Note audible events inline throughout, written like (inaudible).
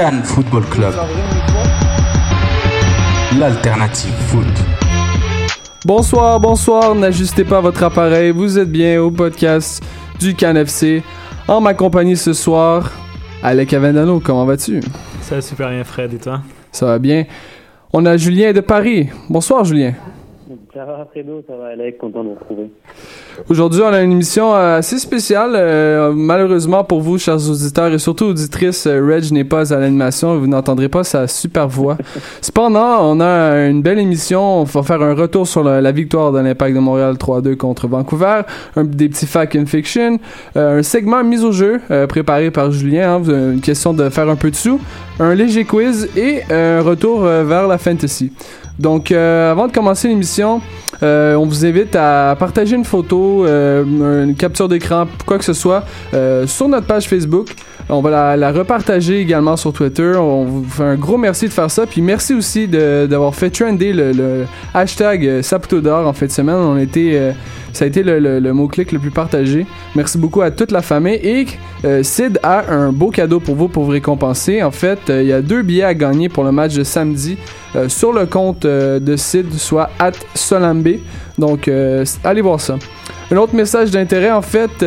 Cannes Football Club. L'alternative foot. Bonsoir, bonsoir, n'ajustez pas votre appareil, vous êtes bien au podcast du Cannes FC. En ma compagnie ce soir, Alec Avendano, comment vas-tu? Ça va super bien Fred, et toi? Ça va bien. On a Julien de Paris. Bonsoir Julien. Ça va Fredo, ça va Alec, content de vous retrouver. Aujourd'hui, on a une émission euh, assez spéciale. Euh, malheureusement pour vous, chers auditeurs et surtout auditrices, euh, Reg n'est pas à l'animation et vous n'entendrez pas sa super voix. (laughs) Cependant, on a une belle émission. On va faire un retour sur la, la victoire de l'Impact de Montréal 3-2 contre Vancouver, un, des petits facts and fiction, un segment mise au jeu préparé par Julien, hein, une question de faire un peu de sous, un léger quiz et un retour vers la fantasy. Donc, euh, avant de commencer l'émission, euh, on vous invite à partager une photo, euh, une capture d'écran, quoi que ce soit, sur notre page Facebook. On va la, repartager également sur Twitter. On vous fait un gros merci de faire ça. Puis merci aussi d'avoir fait trender le, hashtag Saputo d'or en fin de semaine. On été ça a été le, mot-clic le plus partagé. Merci beaucoup à toute la famille. Et euh, Sid a un beau cadeau pour vous pour vous récompenser. En fait, euh, il y a deux billets à gagner pour le match de samedi euh, sur le compte de Sid, soit at Solambe. Donc, allez voir ça. Un autre message d'intérêt, en fait,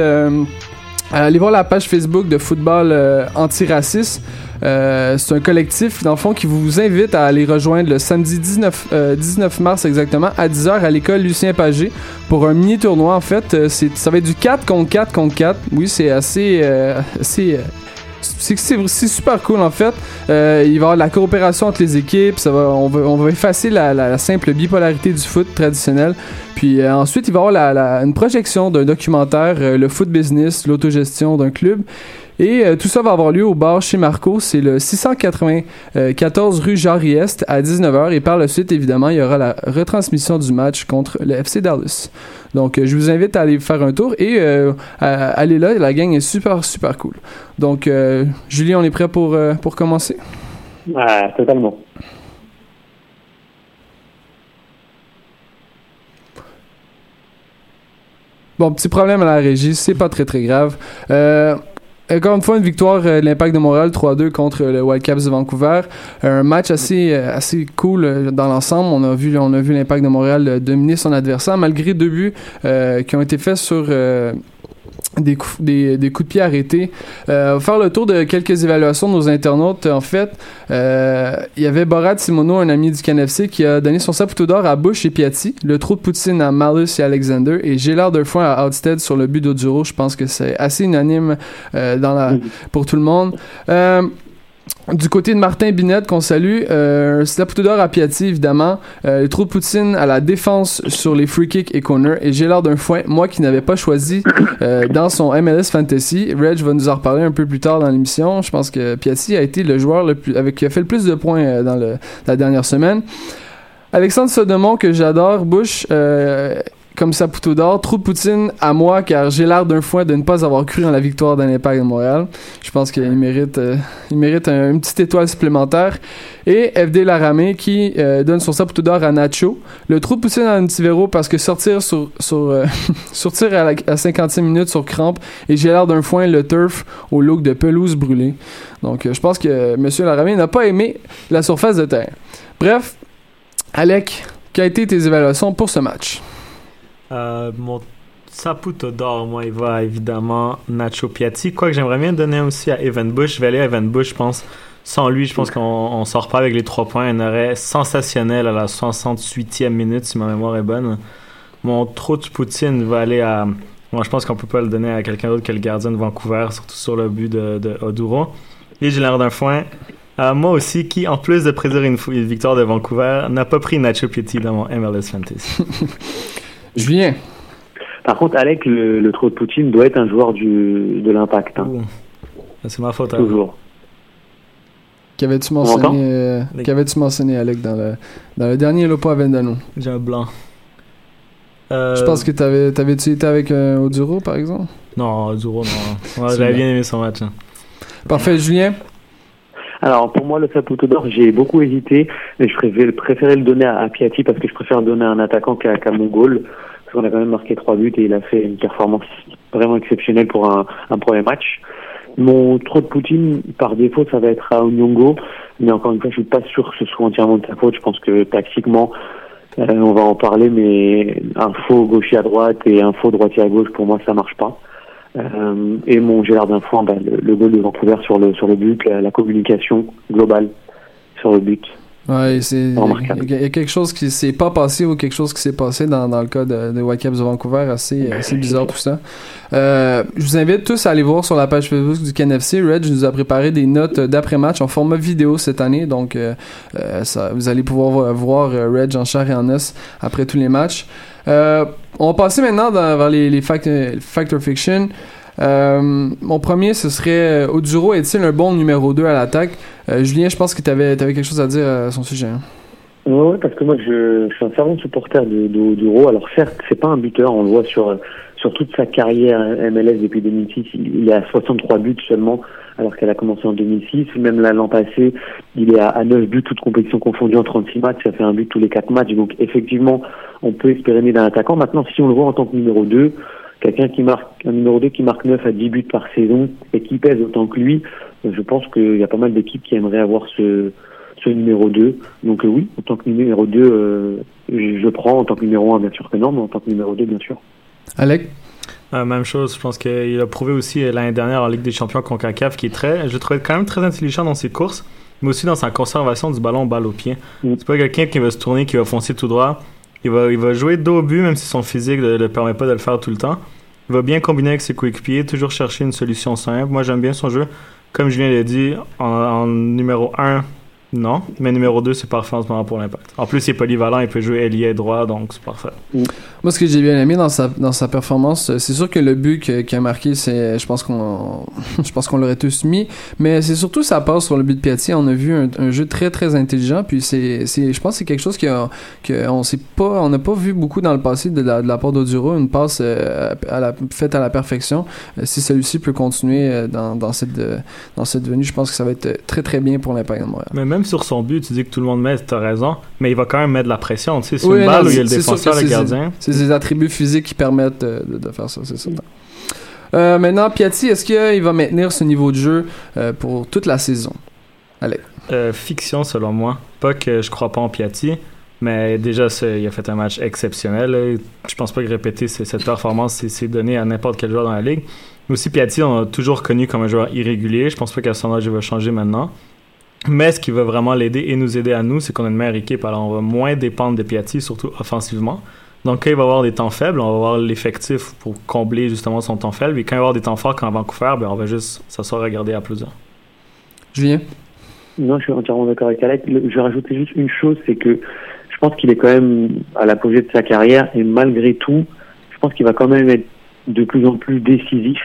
allez voir la page Facebook de football antiraciste. Euh, c'est un collectif, dans le fond, qui vous invite à aller rejoindre le samedi 19, 19 euh, mars exactement à 10h à l'école Lucien Pagé pour un mini tournoi. En fait, euh, ça va être du 4 contre 4 contre 4. Oui, c'est assez, assez c'est super cool en fait. il va y avoir de la coopération entre les équipes. On, va, effacer la, simple bipolarité du foot traditionnel. Puis ensuite, il va y avoir une projection d'un documentaire, le foot business, l'autogestion d'un club. Et euh, tout ça va avoir lieu au bar chez Marco. C'est le 694 rue Jarry-Est à 19h. Et par la suite, évidemment, il y aura la retransmission du match contre le FC Dallas. Donc, euh, je vous invite à aller faire un tour et euh, à aller là. La gang est super, super cool. Donc, Julie, on est prêt pour, pour commencer? Ouais, totalement. Bon, petit problème à la régie, c'est pas très très grave. Euh, encore une fois, une victoire euh, de l'Impact de Montréal 3-2 contre le Wildcats de Vancouver. Un match assez, euh, assez cool euh, dans l'ensemble. On a vu, on a vu l'Impact de Montréal dominer son adversaire malgré deux buts qui ont été faits sur des coups, des, des, coups de pied arrêtés. Euh, faire le tour de quelques évaluations de nos internautes. En fait, euh, il y avait Borat Simono, un ami du KNFC, qui a donné son sapoteau d'or à Bush et Piatti, le trou de Poutine à Malus et Alexander, et Gélard fois à Outstead sur le but d'Oduro. Je pense que c'est assez unanime euh, dans la, pour tout le monde. Euh, du côté de Martin Binette, qu'on salue, euh, Saputo d'or à Piatti, évidemment. Euh, trous de Poutine à la défense sur les free kicks et corners. Et j'ai l'air d'un foin, moi qui n'avais pas choisi euh, dans son MLS Fantasy. Reg va nous en reparler un peu plus tard dans l'émission. Je pense que Piatti a été le joueur le plus, avec, qui a fait le plus de points euh, dans le, la dernière semaine. Alexandre Sodomont, que j'adore, Bush, comme Saputo d'or, trop de Poutine à moi car j'ai l'air d'un fois de ne pas avoir cru en la victoire d'un Impact de Montréal. Je pense qu'il mérite, euh, il mérite un, une petite étoile supplémentaire. Et FD Laramé qui euh, donne son Saputo d'or à Nacho. Le trou de Poutine à Antivero parce que sortir sur, sur euh, (laughs) sortir à, à 55 minutes sur crampe et j'ai l'air d'un foin le turf au look de pelouse brûlée. Donc je pense que Monsieur Laramé n'a pas aimé la surface de terre. Bref, Alec, quelles ont été tes évaluations pour ce match? Euh, mon Saputo d'or, moi, il va évidemment Nacho Piatti. Quoi que j'aimerais bien donner aussi à Evan Bush. Je vais aller à Evan Bush, je pense. Sans lui, je pense qu'on sort pas avec les trois points. Un arrêt sensationnel à la 68e minute, si ma mémoire est bonne. Mon trou de Poutine va aller à. Moi, je pense qu'on peut pas le donner à quelqu'un d'autre que le gardien de Vancouver, surtout sur le but de, de Oduro. Et j'ai l'air d'un foin. Euh, moi aussi, qui, en plus de préserver une, une victoire de Vancouver, n'a pas pris Nacho Piatti dans mon MLS Fantasy. (laughs) Julien. Par contre, Alec, le, le trou de Poutine doit être un joueur du, de l'impact. Hein. C'est ma faute. Hein. Toujours. Qu'avais-tu mentionné, euh, qu'avais-tu mentionné, Alec, dans le, dans le dernier Lopo à Vendano? J'ai un blanc. Euh... Je pense que t'avais, t'avais-tu été avec euh, Oduro, par exemple? Non, Oduro, non. (laughs) j'avais bien aimé son match. Hein. Parfait, Julien? Alors pour moi le Saputo d'or j'ai beaucoup hésité mais je préférais, le donner à, Piatti parce que je préfère donner à un attaquant qu'à qu Mongol parce qu'on a quand même marqué trois buts et il a fait une performance vraiment exceptionnelle pour un, un premier match. Mon trop de Poutine, par défaut, ça va être à Onyongo. Mais encore une fois, je suis pas sûr que ce soit entièrement de sa faute. Je pense que tactiquement, euh, on va en parler, mais un faux gaucher à droite et un faux droitier à gauche, pour moi, ça marche pas. Euh, et mon Gérard d'info, bah, le, le goal de Vancouver sur le sur le but, la, la communication globale sur le but. Ouais, c'est Remarquable. il y a quelque chose qui s'est pas passé ou quelque chose qui s'est passé dans, dans le cas de, de Whitecaps de Vancouver, assez, assez bizarre tout ça. Euh, je vous invite tous à aller voir sur la page Facebook du KNFC. Reg nous a préparé des notes d'après-match en format vidéo cette année, donc euh, ça, vous allez pouvoir vo- voir Reg en chair et en os après tous les matchs. Euh, on va passer maintenant dans- vers les, les fact, fact or fiction. Euh, mon premier, ce serait euh, Oduro est-il un bon numéro 2 à l'attaque? Euh, Julien, je pense que tu avais, quelque chose à dire à son sujet. hein? Ouais, parce que moi, je, suis un fervent supporter de. Alors certes, c'est pas un buteur, on le voit sur sur toute sa carrière MLS depuis 2006, il à 63 buts seulement, alors qu'elle a commencé en 2006. Même l'an passé, il est à, à 9 buts, toutes compétitions confondues en 36 matchs, ça fait un but tous les 4 matchs. Donc effectivement, on peut espérer d'un attaquant. Maintenant, si on le voit en tant que numéro 2, quelqu'un qui marque, un numéro 2 qui marque 9 à 10 buts par saison et qui pèse autant que lui, euh, je pense qu'il y a pas mal d'équipes qui aimeraient avoir ce, ce numéro 2. Donc euh, oui, en tant que numéro 2, euh, je je prends. En tant que numéro 1, bien sûr que non, mais en tant que numéro 2, bien sûr. Alec? Euh, même chose, je pense qu'il a prouvé aussi l'année dernière en Ligue des Champions contre CAF qui est très, je le trouvais quand même très intelligent dans ses courses, mais aussi dans sa conservation du ballon balle au pied. Mm. C'est pas quelqu'un qui va se tourner, qui va foncer tout droit. Il va, il va jouer dos au but, même si son physique ne le permet pas de le faire tout le temps. Il va bien combiner avec ses coéquipiers, toujours chercher une solution simple. Moi, j'aime bien son jeu. Comme Julien l'a dit, en, en numéro 1, non. Mais numéro 2, c'est parfait en ce moment pour l'impact. En plus, il est polyvalent, il peut jouer ailier droit, donc c'est parfait. Moi, ce que j'ai bien aimé dans sa, dans sa performance, euh, c'est sûr que le but qu'il a marqué, c'est, je pense qu'on, (laughs) je pense qu'on l'aurait tous mis, mais c'est surtout sa passe sur le but de Piatti. On a vu un, un jeu très, très intelligent, puis c'est, c'est, je pense que c'est quelque chose qu'on, que on s'est pas, on n'a pas vu beaucoup dans le passé de la, de la part d'Oduro, une passe euh, à la, faite à la perfection. Euh, si celui-ci peut continuer euh, dans, dans cette, euh, dans cette venue, je pense que ça va être très, très bien pour l'impact de Montréal. Mais même sur son but, tu dis que tout le monde met, t'as raison, mais il va quand même mettre de la pression. Tu sais, c'est Oui, une balle où il y a le défenseur, le gardien. C'est ses attributs physiques qui permettent de, de faire ça, c'est certain. Euh, maintenant, Piatti, est-ce qu'il va maintenir ce niveau de jeu euh, pour toute la saison? Euh, fiction, selon moi. Pas que je crois pas en Piatti, mais déjà, il a fait un match exceptionnel. Je pense pas que répéter cette performance, c'est- donné à n'importe quel joueur dans la ligue. Mais aussi, Piatti, on l'a toujours connu comme un joueur irrégulier. Je pense pas qu'à son âge, il va changer maintenant. Mais ce qui va vraiment l'aider et nous aider à nous, c'est qu'on a une meilleure équipe. Alors, on va moins dépendre de Piatti, surtout offensivement. Donc, quand il va avoir des temps faibles, on va avoir l'effectif pour combler justement son temps faible. Et quand il va avoir des temps forts, comme à Vancouver, ben, on va juste s'asseoir à regarder à plusieurs. Julien? Non, je suis entièrement d'accord avec Alec. Le- Je vais rajouter juste une chose, c'est que je pense qu'il est quand même à l'apogée de sa carrière et malgré tout, je pense qu'il va quand même être de plus en plus décisif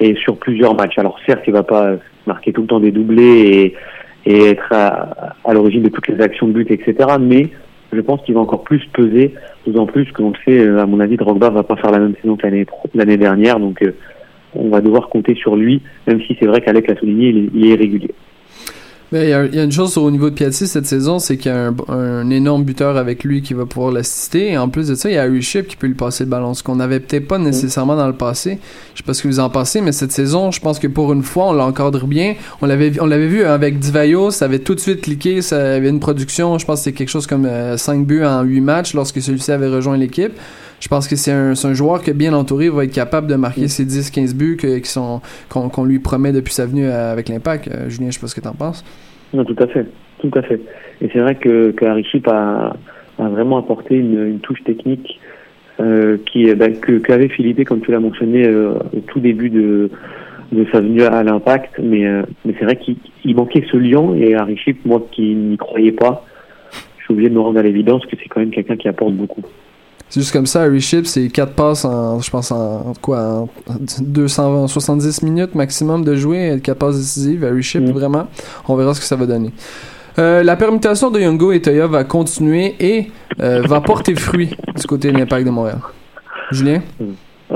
et sur plusieurs matchs. Alors certes, il va pas marquer tout le temps des doublés et, et être à, à l'origine de toutes les actions de but, etc. Mais je pense qu'il va encore plus peser, d'autant plus qu'on le sait, euh, à mon avis, Drogba va pas faire la même saison que l'année l'année dernière, donc euh, on va devoir compter sur lui, même si c'est vrai qu'Alec l'a souligné, il est, il est irrégulier. Mais il y, a- il y a une chose au niveau de Piatti cette saison, c'est qu'il y a un, un énorme buteur avec lui qui va pouvoir l'assister. Et en plus de ça, il y a Harry Ship qui peut lui passer le ballon, ce qu'on n'avait peut-être pas nécessairement dans le passé. Je sais pas ce que vous en pensez, mais cette saison, je pense que pour une fois, on l'encadre bien. On l'avait on l'avait vu avec Divayo, ça avait tout de suite cliqué, ça avait une production, je pense que c'était quelque chose comme 5 buts en 8 matchs lorsque celui-ci avait rejoint l'équipe. Je pense que c'est un, un joueur que bien entouré va être capable de marquer ses 10-15 buts que- qui sont qu'on lui promet depuis sa venue avec l'Impact. Euh, Julien, je sais pas ce que t'en penses. Non, tout à fait, tout à fait. Et c'est vrai que, que Harry Chip a, a vraiment apporté une, une touche technique euh, qui bah, que qu'avait Philippe, comme tu l'as mentionné euh, au tout début de de sa venue à l'Impact. Mais euh, mais c'est vrai qu'il il manquait ce lien et Harry Chip, moi qui n'y croyais pas, je suis obligé de me rendre à l'évidence que c'est quand même quelqu'un qui apporte beaucoup. C'est juste comme ça, Harry Ship, c'est 4 passes en, je pense, en, quoi, en 270 minutes maximum de jouer, 4 passes décisives. Harry Ship, Mm. vraiment. On verra ce que ça va donner. Euh, la permutation de Youngo et Toya va continuer et euh, va porter fruit du côté de l'Impact de Montréal. Julien?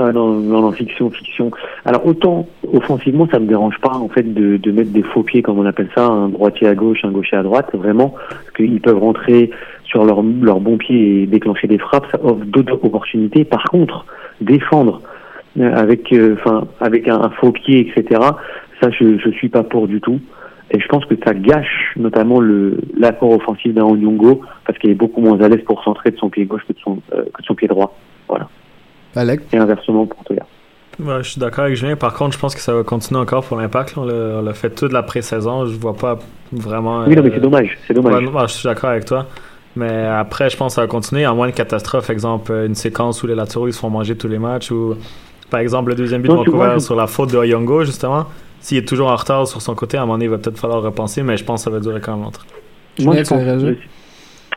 Ah non, fiction, fiction. Alors autant offensivement, ça me dérange pas en fait de, mettre des faux pieds, comme on appelle ça, un droitier à gauche, un gaucher à droite, vraiment, parce qu'ils peuvent rentrer sur leur, leur bon pied et déclencher des frappes, ça offre d'autres opportunités. Par contre, défendre euh, avec, euh, enfin, avec un, faux pied, etc., Ça, je je suis pas pour du tout. Et je pense que ça gâche notamment le l'accord offensif d'un Onyongo parce qu'il est beaucoup moins à l'aise pour centrer de son pied gauche que de son, euh, que de son pied droit. Alec? Et inversement pour Toya. Ouais, je suis d'accord avec Julien. Par contre, je pense que ça va continuer encore pour l'impact. On l'a- on l'a fait toute la pré-saison. Je vois pas vraiment. Oui, non, mais euh, c'est dommage. C'est dommage. Ouais, non, je suis d'accord avec toi. Mais après, je pense que ça va continuer. À moins de catastrophe, exemple, une séquence où les latéraux ils se font manger tous les matchs. Ou, par exemple, le deuxième but Non, de Vancouver je- sur la faute de Oyongo, justement. S'il est toujours en retard sur son côté, à un moment donné, il va peut-être falloir repenser. Mais je pense que ça va durer quand même longtemps. Julien, je pense,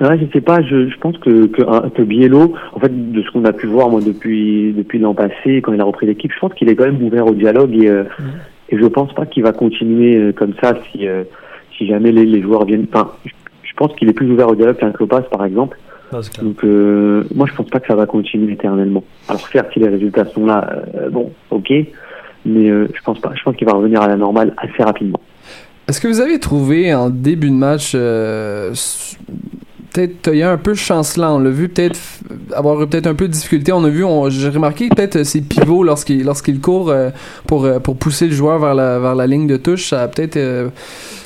je, ouais, je sais pas, je, je pense que, que, un- que Biello, en fait, de ce qu'on a pu voir moi depuis depuis l'an passé, quand il a repris l'équipe, je pense qu'il est quand même ouvert au dialogue et, euh, Mhm. et je pense pas qu'il va continuer euh, comme ça si euh, si jamais les, les joueurs viennent. Enfin, je, je pense qu'il est plus ouvert au dialogue qu'un Klopas par exemple. C'est. Donc euh, moi je pense pas que ça va continuer éternellement. Alors certes si les résultats sont là, euh, bon, ok, mais euh, je pense pas. Je pense qu'il va revenir à la normale assez rapidement. Est-ce que vous avez trouvé en début de match euh, peut-être il y a un peu chancelant, on l'a vu peut-être avoir peut-être un peu de difficulté, on a vu j'ai remarqué peut-être euh, ses pivots lorsqu'il lorsqu'il court euh, pour euh, pour pousser le joueur vers la vers la ligne de touche, ça a peut-être euh,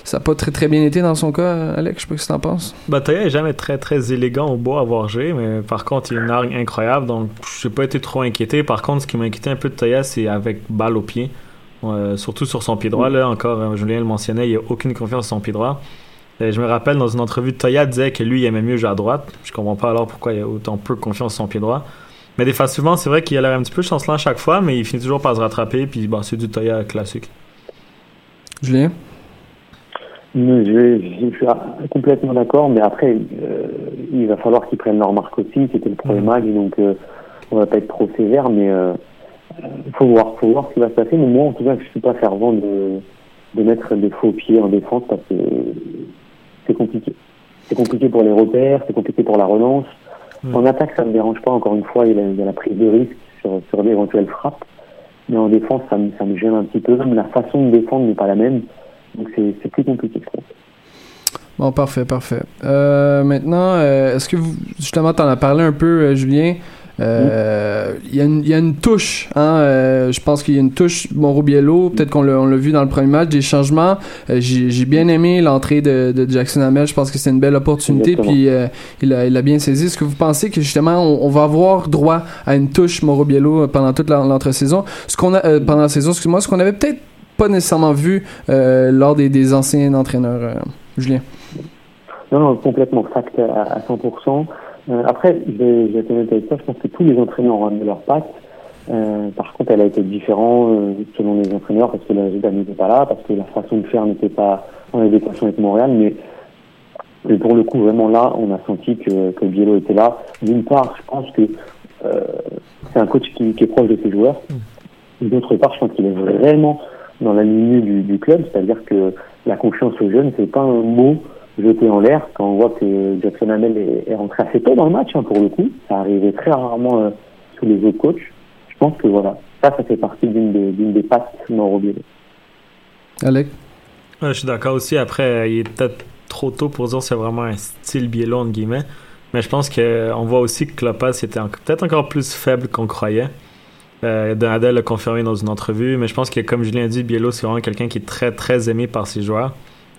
ça a pas très très bien été dans son cas Alex, je sais pas ce que t'en penses. Bah, Toya est jamais très très élégant au beau à voir jouer, mais par contre, il a une hargne incroyable, donc j'ai pas été trop inquiété. Par contre, ce qui m'a inquiété un peu de Toya, c'est avec balle au pied, Euh, surtout sur son pied droit. Là, encore, euh, Julien le mentionnait, il a aucune confiance en son pied droit. Et je me rappelle dans une entrevue, Toya disait que lui, il aimait mieux jouer à droite. Je comprends pas alors pourquoi il a autant peu confiance en son pied droit. Mais des fois, souvent, c'est vrai qu'il a l'air un petit peu chancelant à chaque fois, mais il finit toujours par se rattraper, puis bon, c'est du Toya classique. Julien? Mais Je, je suis complètement d'accord, mais après, euh, il va falloir qu'ils prennent leur marque aussi. C'était le premier Mhm. match, donc euh, on va pas être trop sévère, mais euh, faut voir, faut voir ce qui va se passer. Mais moi, en tout cas, je suis pas fervent de, de mettre des faux pieds en défense parce que c'est compliqué. C'est compliqué pour les repères, c'est compliqué pour la relance. En attaque, ça me dérange pas. Encore une fois, il y a, il y a la prise de risque sur, sur d'éventuelles frappes. Mais en défense, ça me, ça me gêne un petit peu. Même la façon de défendre n'est pas la même. Donc c'est plus compliqué, je trouve. Bon, parfait, parfait. Euh, maintenant, euh, est-ce que vous, justement, t'en as parlé un peu, euh, Julien? Euh, Il y, a une- il y a une touche, hein, euh, je pense qu'il y a une touche Mauro Biello, peut-être qu'on l'a vu dans le premier match, des changements. Euh, J'ai j'ai bien aimé l'entrée de, de Jackson Hamel, je pense que c'est une belle opportunité, Exactement. puis euh, il, a, il a bien saisi. Est-ce que vous pensez que justement on, on va avoir droit à une touche Mauro Biello euh, pendant toute l'entre-saison? Ce qu'on a, euh, pendant la saison, excuse-moi, ce qu'on avait peut-être pas nécessairement vu euh, lors des, des anciens entraîneurs, euh, Julien? Non, non, complètement fact à, à 100%. Euh, après, je je vais avec toi, je pense que tous les entraîneurs ont ramené leurs pattes. Euh, par contre, elle a été différente euh, selon les entraîneurs parce que le résultat n'était pas là, parce que la façon de faire n'était pas en adéquation avec Montréal. Mais, mais pour le coup, vraiment là, on a senti que, que Biello était là. D'une part, je pense que euh, c'est un coach qui, qui est proche de ses joueurs. D'autre part, je pense qu'il est vraiment dans la lignée du, du club, c'est-à-dire que la confiance aux jeunes, c'est pas un mot jeté en l'air quand on voit que Jackson Hamel est, est rentré assez tôt dans le match, hein, pour le coup. Ça arrivait très rarement euh, sous les autres coachs. Je pense que voilà, ça, ça fait partie d'une des, d'une des pattes Mauro Biello. Alec? Ouais, je suis d'accord aussi. Après, euh, il est peut-être trop tôt pour dire que c'est vraiment un style biello, entre guillemets. Mais je pense qu'on voit aussi que Klopas était en- peut-être encore plus faible qu'on croyait. Euh, Donadel l'a confirmé dans une entrevue. Mais je pense que, comme Julien dit, Biello, c'est vraiment quelqu'un qui est très, très aimé par ses joueurs.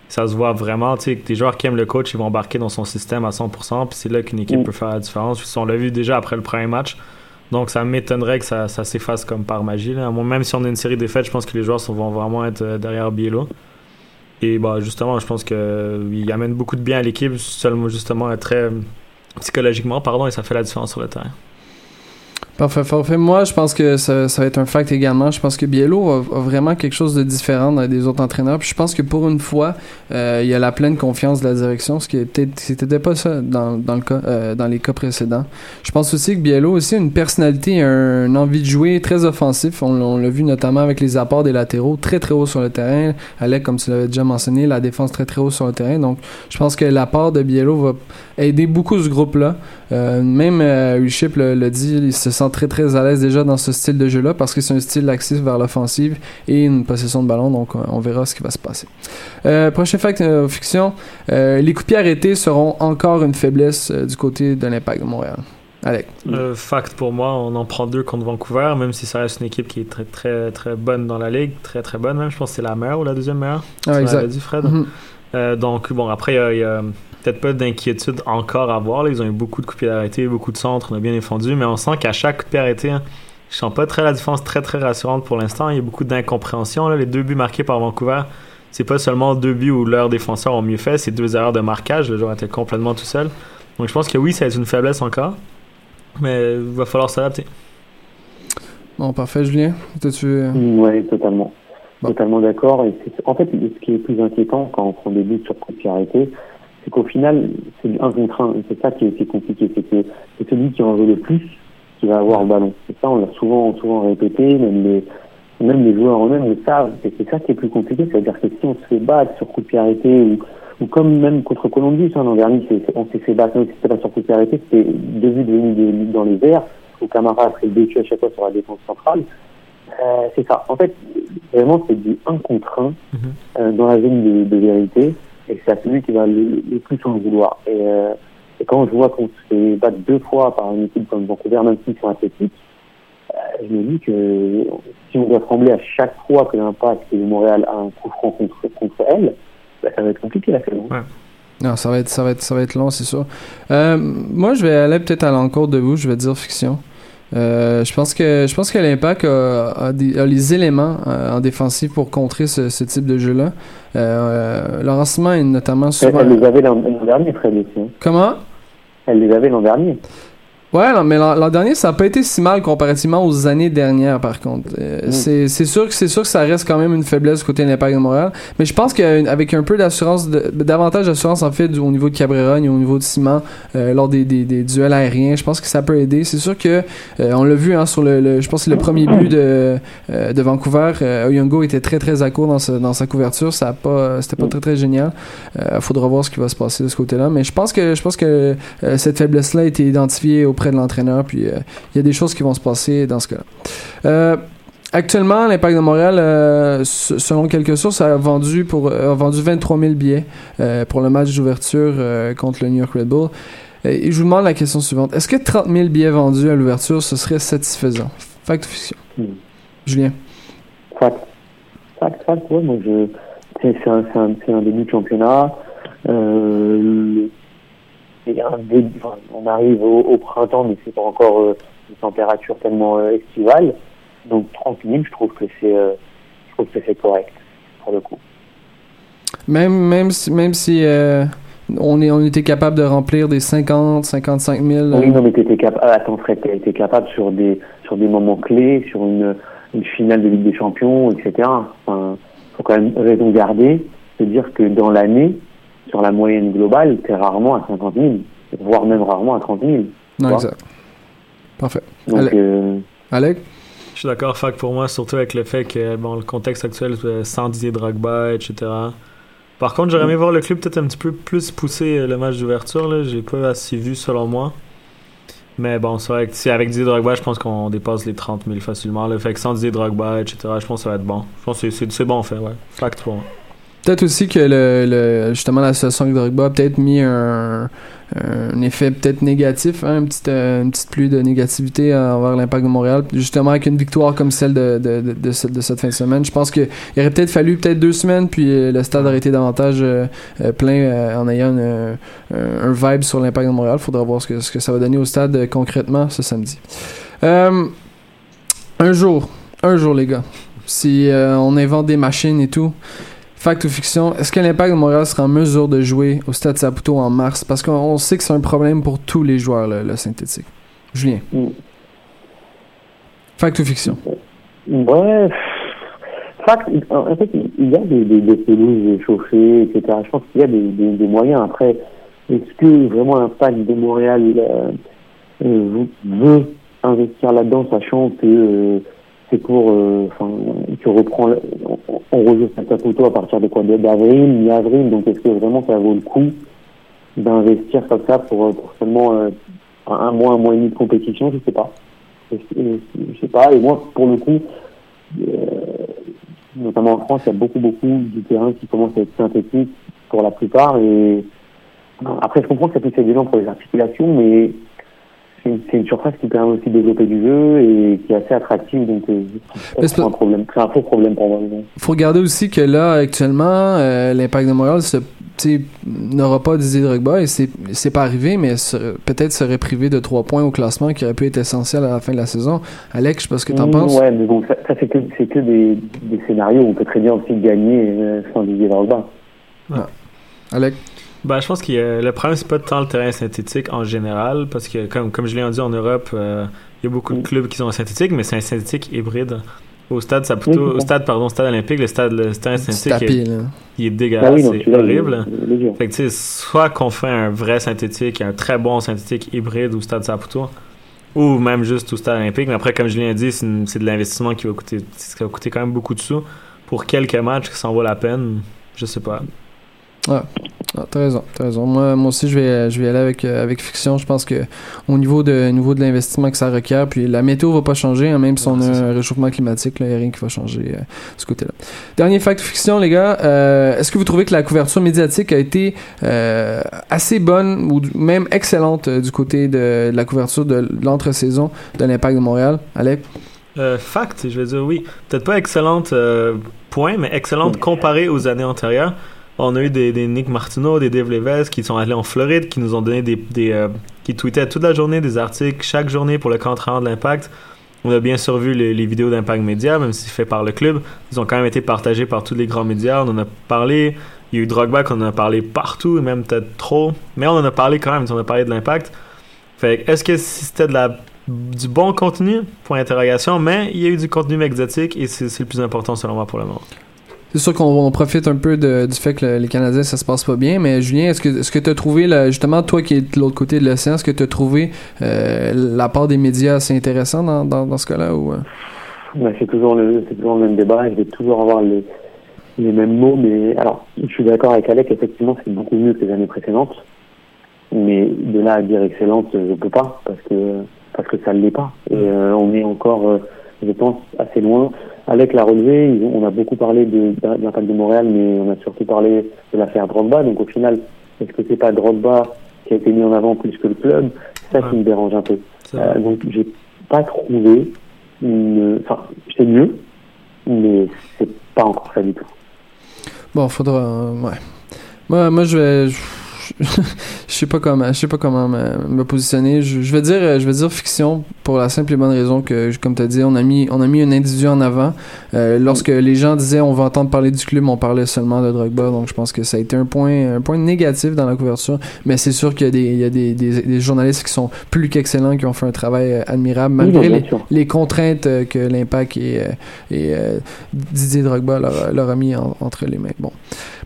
Ça se voit vraiment. Tu sais, des joueurs qui aiment le coach, ils vont embarquer dans son système à 100%. Puis c'est là qu'une équipe Mm. peut faire la différence. Puis on l'a vu déjà après le premier match. Donc ça m'étonnerait que ça, ça s'efface comme par magie. Là. Moi, même si on a une série de défaites, je pense que les joueurs vont vraiment être euh, derrière Biello. Et bah justement, je pense que euh, amène beaucoup de bien à l'équipe, seulement justement très euh, psychologiquement, pardon, et ça fait la différence sur le terrain. Parfait, parfait. Moi, je pense que ça, ça va être un fact également. Je pense que Biello a, a vraiment quelque chose de différent des autres entraîneurs. Puis je pense que pour une fois, euh, il y a la pleine confiance de la direction, ce qui c'était pas ça dans, dans le cas euh, dans les cas précédents. Je pense aussi que Biello a aussi une personnalité, un, une envie de jouer très offensif. On, on l'a vu notamment avec les apports des latéraux très très haut sur le terrain. Alec, comme tu l'avais déjà mentionné, la défense très très haut sur le terrain. Donc, je pense que l'apport de Biello va aider beaucoup ce groupe-là. Euh, même euh, Ulchip le, le dit, il se sent très très à l'aise déjà dans ce style de jeu-là parce que c'est un style axif vers l'offensive et une possession de ballon, donc euh, on verra ce qui va se passer. Euh, prochain fact euh, fiction, euh, les coups arrêtés seront encore une faiblesse du côté de l'impact de Montréal. Euh, fact pour moi, on en prend deux contre Vancouver, même si ça reste une équipe qui est très très très bonne dans la ligue, très très bonne même. Je pense que c'est la meilleure ou la deuxième meilleure. Ah, exact. dit, Fred. Mhm. Donc bon, après il y a, il y a peut-être pas d'inquiétude encore à avoir. là. Ils ont eu beaucoup de coups de pied arrêtés, beaucoup de centres, on a bien défendu, mais on sent qu'à chaque coup de pied arrêté, hein, je sens pas très la défense très très rassurante pour l'instant. Il y a beaucoup d'incompréhension. Les deux buts marqués par Vancouver, c'est pas seulement deux buts où leurs défenseurs ont mieux fait, c'est deux erreurs de marquage. Le joueur était complètement tout seul. Donc je pense que oui, ça va être une faiblesse encore, mais il va falloir s'adapter. Bon, parfait, Julien. T'as-tu... euh, Oui, totalement. Bon. Totalement d'accord. En fait, ce qui est plus inquiétant quand on prend des buts sur coup de pied arrêté, c'est qu'au final, c'est du un contre un. Et c'est ça qui est, qui est compliqué. C'est que c'est celui qui en veut le plus qui va avoir le ballon. Et ça, on l'a souvent, souvent répété. Même les, même les joueurs eux-mêmes le savent. Et c'est ça qui est plus compliqué. C'est-à-dire que si on se fait battre sur coup de pied arrêté ou, ou comme même contre Colombie, ça, l'an dernier, c'est- c'est- on s'est fait battre, même si c'était pas sur coup de pied arrêté, c'était deux buts venus dans les airs, où Camara a pris à chaque fois sur la défense centrale. Euh, c'est ça. En fait, vraiment, c'est du 1 contre 1 Mhm. euh, dans la zone de, de vérité, et c'est à celui qui va le, le plus en vouloir. Et, euh, et quand je vois qu'on se fait battre deux fois par une équipe comme Vancouver, même s'ils sont athlétiques, euh, je me dis que si on doit trembler à chaque fois que l'Impact et Montréal a un coup franc contre, contre elle, bah, ça va être compliqué la saison. Non, ça va être, ça va être, ça va être long, c'est sûr. Euh, moi, je vais aller peut-être à l'encontre de vous. Je vais dire fiction. Euh, je pense que je pense que l'Impact a, a des- a les éléments euh, en défensif pour contrer ce, ce type de jeu-là. Euh, euh, Laurent Simon est notamment souvent. elle les avait l'an dernier, aussi. hein. Comment? Elle les avait l'an dernier. Ouais, non, mais l'an dernier, ça n'a pas été si mal comparativement aux années dernières, par contre. Euh, Mm. c'est sûr que sûr que ça reste quand même une faiblesse du côté de l'Impact de Montréal, mais je pense qu'avec un peu d'assurance, davantage d'assurance en fait du- au niveau de Cabrera et au niveau de Simon euh, lors des, des, des duels aériens, je pense que ça peut aider. C'est sûr que euh, on l'a vu hein, sur le, le- je pense que le premier but de euh, de Vancouver, Oyongo était très très à court dans, sa- dans sa couverture, ça a pas, c'était pas très très génial. Euh, faudra voir ce qui va se passer de ce côté-là, mais je pense que je pense que cette faiblesse-là a été identifiée auprès de l'entraîneur, puis euh, il y a des choses qui vont se passer dans ce cas-là. Euh, actuellement, l'Impact de Montréal, euh, selon quelques sources, a vendu, pour, a vendu 23 000 billets euh, pour le match d'ouverture euh, contre le New York Red Bull. Et je vous demande la question suivante. Est-ce que 30 000 billets vendus à l'ouverture, ce serait satisfaisant? Fact ou fiction? Hmm. Julien? Fact. Fact, fact, ouais, moi je. C'est un, début de championnat. Le- c'est un début- enfin, on arrive au, au printemps, mais c'est pas encore euh, une température tellement euh, estivale. Donc 30 000, je trouve que c'est euh, je trouve que c'est correct pour le coup. Même, même si, même si euh, on, est, on était capable de remplir des 50, 55 000. euh, Oui, non, mais t'étais capable. Attends, Fred, t'as été capable sur des sur des moments clés, sur une, une finale de Ligue des Champions, etc. Enfin, faut quand même raison garder, de dire que dans l'année, sur la moyenne globale, t'es rarement à 50 000, voire même rarement à 30 000. non, exact. Parfait. Donc, Allez. Mm. euh, Alec? Je suis d'accord, fac pour moi, surtout avec le fait que bon, le contexte actuel, euh, sans Didier Drogba, etc. Par contre, j'aurais aimé voir le club peut-être un petit peu plus pousser euh, le match d'ouverture. là. J'ai pas assez vu selon moi. Mais bon, c'est vrai que si avec Didier Drogba, je pense qu'on dépasse les 30 000 facilement. Le fait que sans Didier Drogba, etc., je pense que ça va être bon. Je pense que c'est- c'est c'est bon en fait, ouais. Fact pour moi. Peut-être aussi que le, le- justement l'association avec a peut-être mis un, effet peut-être négatif, hein, une, petite, euh, une petite pluie de négativité envers l'impact de Montréal. Justement avec une victoire comme celle de, de, cette, fin de semaine. Je pense qu'il aurait peut-être fallu peut-être deux semaines, puis euh, le stade aurait été davantage euh, plein en ayant une- un, vibe sur l'impact de Montréal. Faudra voir ce que, ce que ça va donner au stade concrètement ce samedi. Un jour, un jour les gars, si on invente des machines et tout, Fact ou fiction, est-ce que l'Impact de Montréal sera en mesure de jouer au Stade Saputo en mars? Parce qu'on on sait que c'est un problème pour tous les joueurs, le, le synthétique. Julien. Mm. Fact ou fiction? Bref. Fact, en fait, il y a des, des, des pelouses chauffées, etc. Je pense qu'il y a des, des, des moyens. Après, est-ce que vraiment l'impact de Montréal euh, veut investir là-dedans, sachant que euh, c'est pour, euh, enfin, tu reprends, on, on rejoue Saputo à partir de quoi D'avril, mi-avril. Donc, est-ce que vraiment ça vaut le coup d'investir comme ça pour, pour seulement euh, un, mois, un mois et demi de compétition Je sais pas. Je, sais pas. Et moi, pour le coup, euh, notamment en France, il y a beaucoup, beaucoup de terrains qui commencent à être synthétiques pour la plupart. Après, je comprends que ça puisse être des pour les articulations, mais c'est une surface qui permet aussi de développer du jeu et qui est assez attractive, donc euh, c'est un problème, c'est un faux problème pour moi. faut regarder aussi que là, actuellement, euh, l'Impact de Montréal se- tu n'aura pas Didier Drogba et c'est pas arrivé, mais peut-être serait privé de trois points au classement qui aurait pu être essentiel à la fin de la saison. Alex, je sais pas ce que t'en Mmh, penses. Ouais, mais bon, ça, ça, c'est que, des, des scénarios où on peut très bien aussi gagner euh, sans Didier Drogba. Alex, Ben, je pense que le problème, c'est pas tant le terrain synthétique en général, parce que, comme, comme je l'ai dit en Europe, euh, il y a beaucoup de Mm. clubs qui sont en synthétique, mais c'est un synthétique hybride. Au stade Saputo, au ça. stade, pardon, au stade olympique, le stade, le terrain du synthétique, tapis, est- il est Ah dégueulasse, oui, non, c'est horrible. Fait que, tu sais, soit qu'on fait un vrai synthétique, un très bon synthétique hybride au stade Saputo, ou même juste au stade olympique. Mais après, comme je l'ai dit, c'est de l'investissement qui va coûter, qui va coûter quand même beaucoup de sous. Pour quelques matchs, ça en vaut la peine, je sais pas. Ah, t'as raison, t'as raison. Moi, moi aussi, je vais, je vais aller avec, euh, avec fiction. Je pense que au niveau de, niveau de l'investissement que ça requiert, puis la météo va pas changer, hein, même si on a un réchauffement climatique, il n'y a rien qui va changer euh, de ce côté-là. Dernier fact fiction, les gars. euh, Est-ce que vous trouvez que la couverture médiatique a été euh, assez bonne ou même excellente du côté de, de la couverture de l'entre-saison de l'Impact de Montréal? Alex? Euh, fact, je vais dire oui. Peut-être pas excellente euh, point, mais excellente comparée aux années antérieures. On a eu des, Nick Martineau, des Dave Leves qui sont allés en Floride, qui nous ont donné des, euh, qui tweetaient toute la journée des articles chaque journée pour le compte rendu de l'Impact. On a bien sûr vu les, vidéos d'Impact Média, même si c'est fait par le club. Ils ont quand même été partagés par tous les grands médias. On en a parlé. Il y a eu Drogba qu'on en a parlé partout, même peut-être trop. Mais on en a parlé quand même. On a parlé de l'Impact. Fait est-ce que c'était de la du bon contenu? Point d'interrogation. Mais il y a eu du contenu exotique et c'est le plus important selon moi pour le moment. C'est sûr qu'on on profite un peu de- du fait que le- les Canadiens, ça se passe pas bien, mais Julien, est-ce que est-ce que tu as trouvé, justement, toi qui es de l'autre côté de l'océan, est-ce que tu as trouvé euh, la part des médias assez intéressant dans, dans, ce cas-là? Ou, euh? Ouais, c'est toujours le c'est toujours le même débat. Je vais toujours avoir les les mêmes mots, mais alors je suis d'accord avec Alec. Effectivement, c'est beaucoup mieux que les années précédentes, mais de là à dire excellente, je peux pas parce que parce que ça ne l'est pas. Et euh, on est encore, euh, je pense, assez loin. Alec l'a relevé. ils ont- On a beaucoup parlé de de l'impact de Montréal, mais on a surtout parlé de l'affaire Drogba. Donc au final, est-ce que c'est pas Drogba qui a été mis en avant plus que le club? Ça qui me dérange un peu. Euh, donc j'ai pas trouvé une... Enfin, c'est mieux, mais c'est pas encore ça du tout. Bon, faudra. ouais. Moi, moi, je vais. Je, (laughs) je sais pas comment, je sais pas comment me, me positionner. Je, je vais dire, je vais dire fiction pour la simple et bonne raison que, comme tu as dit, on a mis, on a mis un individu en avant. Euh, lorsque les gens disaient on va entendre parler du club, on parlait seulement de Drogba. Donc, je pense que ça a été un point, un point négatif dans la couverture. Mais c'est sûr qu'il y a des, il y a des, des, des journalistes qui sont plus qu'excellents, qui ont fait un travail euh, admirable malgré Oui, les, contraintes euh, que l'Impact et, et Didier Drogba leur, leur a mis en- entre les mains. Bon.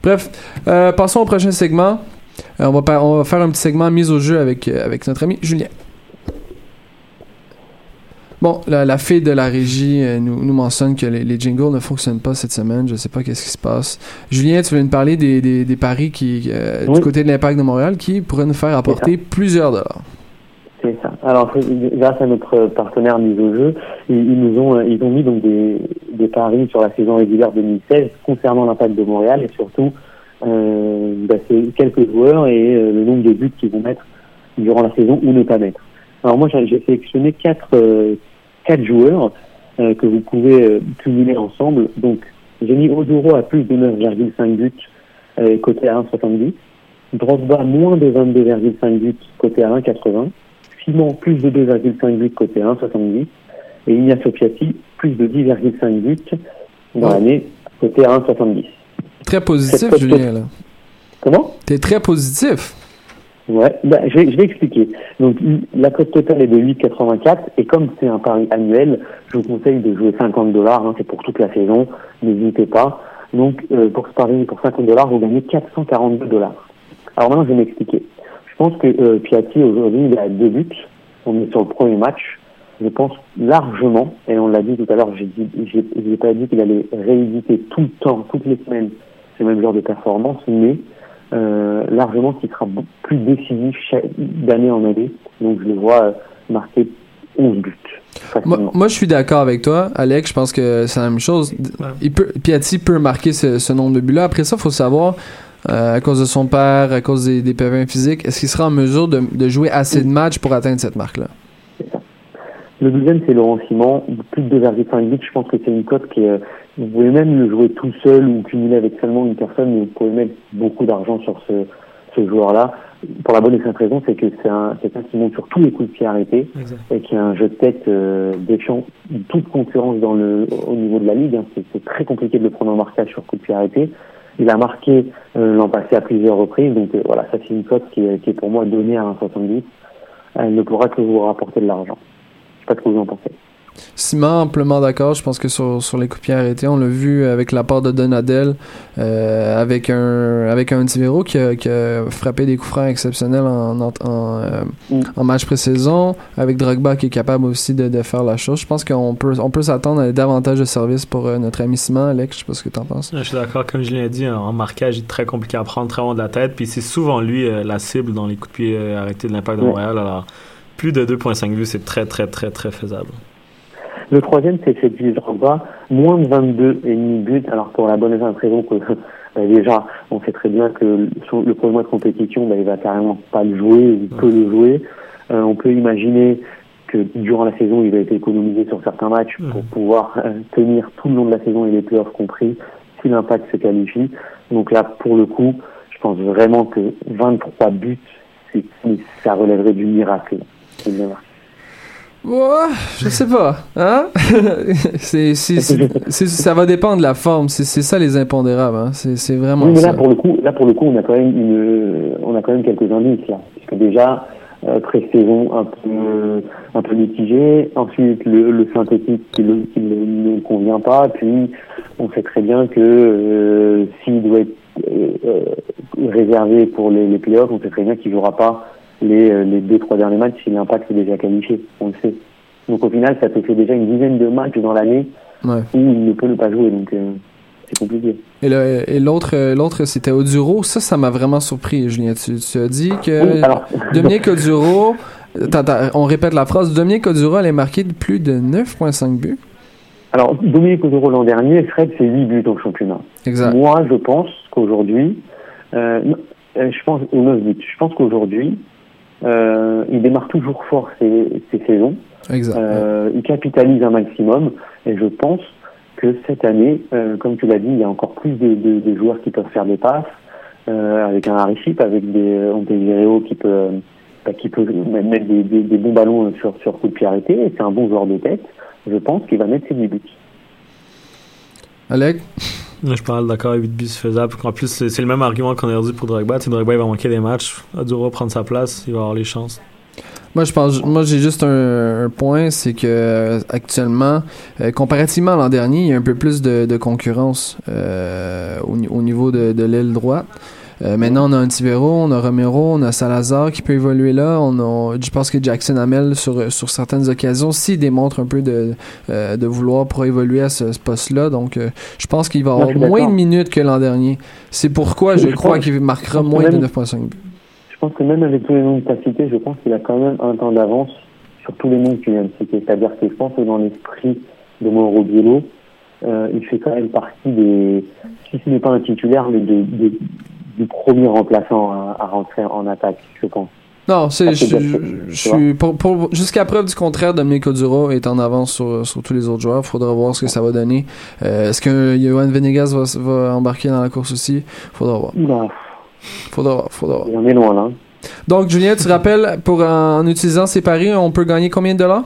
Bref, euh, passons au prochain segment. Euh, on, va par- on va faire un petit segment mise au jeu avec, euh, avec notre ami Julien. Bon, la, la fille de la régie euh, nous, nous mentionne que les, les jingles ne fonctionnent pas cette semaine. Je sais pas qu'est-ce qui se passe. Julien, tu voulais nous parler des, des, des paris qui, euh, du côté de l'Impact de Montréal qui pourraient nous faire apporter plusieurs dollars? C'est ça. Alors, grâce à notre partenaire mise au jeu, ils, ils nous ont, ils ont mis donc des, des paris sur la saison régulière 2016 concernant l'impact de Montréal et surtout bah, c'est quelques joueurs et euh, le nombre de buts qu'ils vont mettre durant la saison ou ne pas mettre. Alors moi, j'ai sélectionné quatre, euh, quatre joueurs euh, que vous pouvez euh, cumuler ensemble. Donc, j'ai mis Oduro à plus de 9,5 buts euh, côté à 1,70. Drogba moins de 22,5 buts côté à 1,80. Simon plus de 2,5 buts côté 1,70 et Ignacio Piatti plus de 10,5 buts dans l'année côté 1,70. Très positif, Julien, là. Comment? T'es très positif. Ouais, bah, je, vais, je vais expliquer. Donc la cote totale est de 8,84 et comme c'est un pari annuel, je vous conseille de jouer 50 dollars, hein, c'est pour toute la saison, n'hésitez pas. Donc euh, pour ce pari, pour 50 dollars, vous gagnez 442 dollars. Alors maintenant, je vais m'expliquer. Je pense que euh, Piatti aujourd'hui, il a deux buts. On est sur le premier match. Je pense largement, et on l'a dit tout à l'heure, j'ai pas dit qu'il allait rééditer tout le temps, toutes les semaines, ce même genre de performance, mais euh, largement qui sera plus décisif d'année en année. Donc je le vois euh, marquer 11 buts. Moi, je suis d'accord avec toi, Alex. Je pense que c'est la même chose. Il peut, Piatti peut marquer ce, ce nombre de buts-là. Après ça, il faut savoir, euh, à cause de son père, à cause des, des physiques, est-ce qu'il sera en mesure de, de jouer assez de matchs pour atteindre cette marque-là? Le deuxième, c'est Laurent Simon, plus de 2,5 buts. Je pense que c'est une cote qui est, vous pouvez même le jouer tout seul ou cumuler avec seulement une personne, mais vous pouvez mettre beaucoup d'argent sur ce, ce joueur-là. Pour la bonne et simple raison, c'est que c'est un, c'est un qui monte sur tous les coups de pied arrêtés et qui a un jeu de tête euh, défiant toute concurrence dans le, au niveau de la ligue. hein. C'est, c'est très compliqué de le prendre en marquage sur coup de pied arrêté. Il a marqué euh, l'an passé à plusieurs reprises, donc euh, voilà, ça c'est une cote qui est, qui est pour moi donnée à 1,70. Elle ne pourra que vous rapporter de l'argent. Je sais pas ce que vous en pensez. Simon, amplement d'accord. Je pense que sur, sur les coups de pied arrêtés, on l'a vu avec l'apport de Donadel, euh, avec un avec un Tivero qui a, qui a frappé des coups francs exceptionnels en, en, en, euh, Mm. en match pré-saison, avec Drogba qui est capable aussi de, de faire la chose. Je pense qu'on peut on peut s'attendre à davantage de services pour euh, notre ami Simon, Alex. Je sais pas ce que t'en penses. Je suis d'accord, comme je l'ai dit, en marquage, il est très compliqué à prendre, très loin de la tête. Puis c'est souvent lui euh, la cible dans les coups de pied arrêtés de l'impact de. Montréal. Alors, plus de 2,5 vues, c'est très, très, très, très faisable. Le troisième, c'est Félix Drogba, moins de 22 et demi buts. Alors pour la bonne raison que euh, (laughs) déjà, on sait très bien que sur le premier mois de compétition, bah, il va carrément pas le jouer ou peu le jouer. Euh, on peut imaginer que durant la saison, il va être économisé sur certains matchs pour Mhm. pouvoir euh, tenir tout le long de la saison et les playoffs compris si l'impact se qualifie. Donc là, pour le coup, je pense vraiment que 23 buts, ça relèverait du miracle. C'est bien marqué. Ouais, je sais pas. Hein? (laughs) c'est, ça va dépendre de la forme. C'est, ça les impondérables. Hein? C'est, vraiment Oui, mais ça. là pour le coup, là pour le coup, on a quand même une, on a quand même quelques indices là, puisque déjà euh, pré-saison un peu, un peu mitigé. Ensuite le, le synthétique qui, le, qui ne, ne convient pas. Puis on sait très bien que euh, s'il doit être euh, euh, réservé pour les, les playoffs, on sait très bien qu'il jouera pas les, euh, les deux trois derniers matchs si l'impact est déjà qualifié. On le sait. Donc au final, ça te fait déjà une dizaine de matchs dans l'année Ouais. où il ne peut ne pas jouer. Donc euh, c'est compliqué. Et, le- et l'autre, euh, l'autre c'était Oduro. Ça, ça m'a vraiment surpris, Julien. Tu, tu as dit que Oui, alors, (laughs) Dominique Oduro, on répète la phrase. Dominique Oduro allait marquer de plus de 9,5 buts. Alors, Dominique Ozoro l'an dernier, Fred, c'est 8 buts au championnat. Exact. Moi, je pense qu'aujourd'hui, euh, je pense aux 9 buts. Je pense qu'aujourd'hui, euh, il démarre toujours fort ses, ses saisons. Exact. Euh, il capitalise un maximum. Et je pense que cette année, euh, comme tu l'as dit, il y a encore plus de, de- de joueurs qui peuvent faire des passes, avec un Hariship, avec des Ontevireo qui peut, bah, qui peut mettre des, des- des bons ballons sur, sur coup de pied arrêté. Et c'est un bon joueur de tête. Je pense qu'il va mettre ses 10 buts. Alec? Je parle d'accord, 8 buts faisable. En plus, c'est le même argument qu'on a dit pour Drogba. Tu sais, Drogba, il va manquer des matchs. Aduro prendre sa place, il va avoir les chances. Moi, je pense, moi, j'ai juste un, point, c'est que euh, actuellement, euh, comparativement à l'an dernier, il y a un peu plus de, concurrence euh, au, ni- au niveau de l'aile droite. Euh, maintenant, on a un Tivero, on a Romero, on a Salazar qui peut évoluer là. On a, je pense que Jackson Hamel, sur, sur certaines occasions, s'il démontre un peu de, euh, de vouloir pour évoluer à ce, ce poste-là. Donc, euh, je pense qu'il va Non, avoir moins de minutes que l'an dernier. C'est pourquoi je Je crois qu'il marquera moins de même- 9,5 buts. Je pense que même avec tous les noms que tu as cités, je pense qu'il a quand même un temps d'avance sur tous les noms que tu viens de citer. C'est-à-dire que je pense que dans l'esprit de Mauro Biello, il fait quand même partie des, si ce n'est pas un titulaire, mais de, de- du premier remplaçant à, à rentrer en attaque, je pense. Non, c'est, je, suis pour, pour- jusqu'à preuve du contraire, Dominique Oduro est en avance sur, sur tous les autres joueurs. Faudra voir ce que ça va donner. Euh, est-ce que Johan Venegas va, va embarquer dans la course aussi? Faudra voir. Oula, Faudra voir. Faudra voir. en est loin là. Donc, Julien, tu rappelles, pour en, en utilisant ces paris, on peut gagner combien de dollars?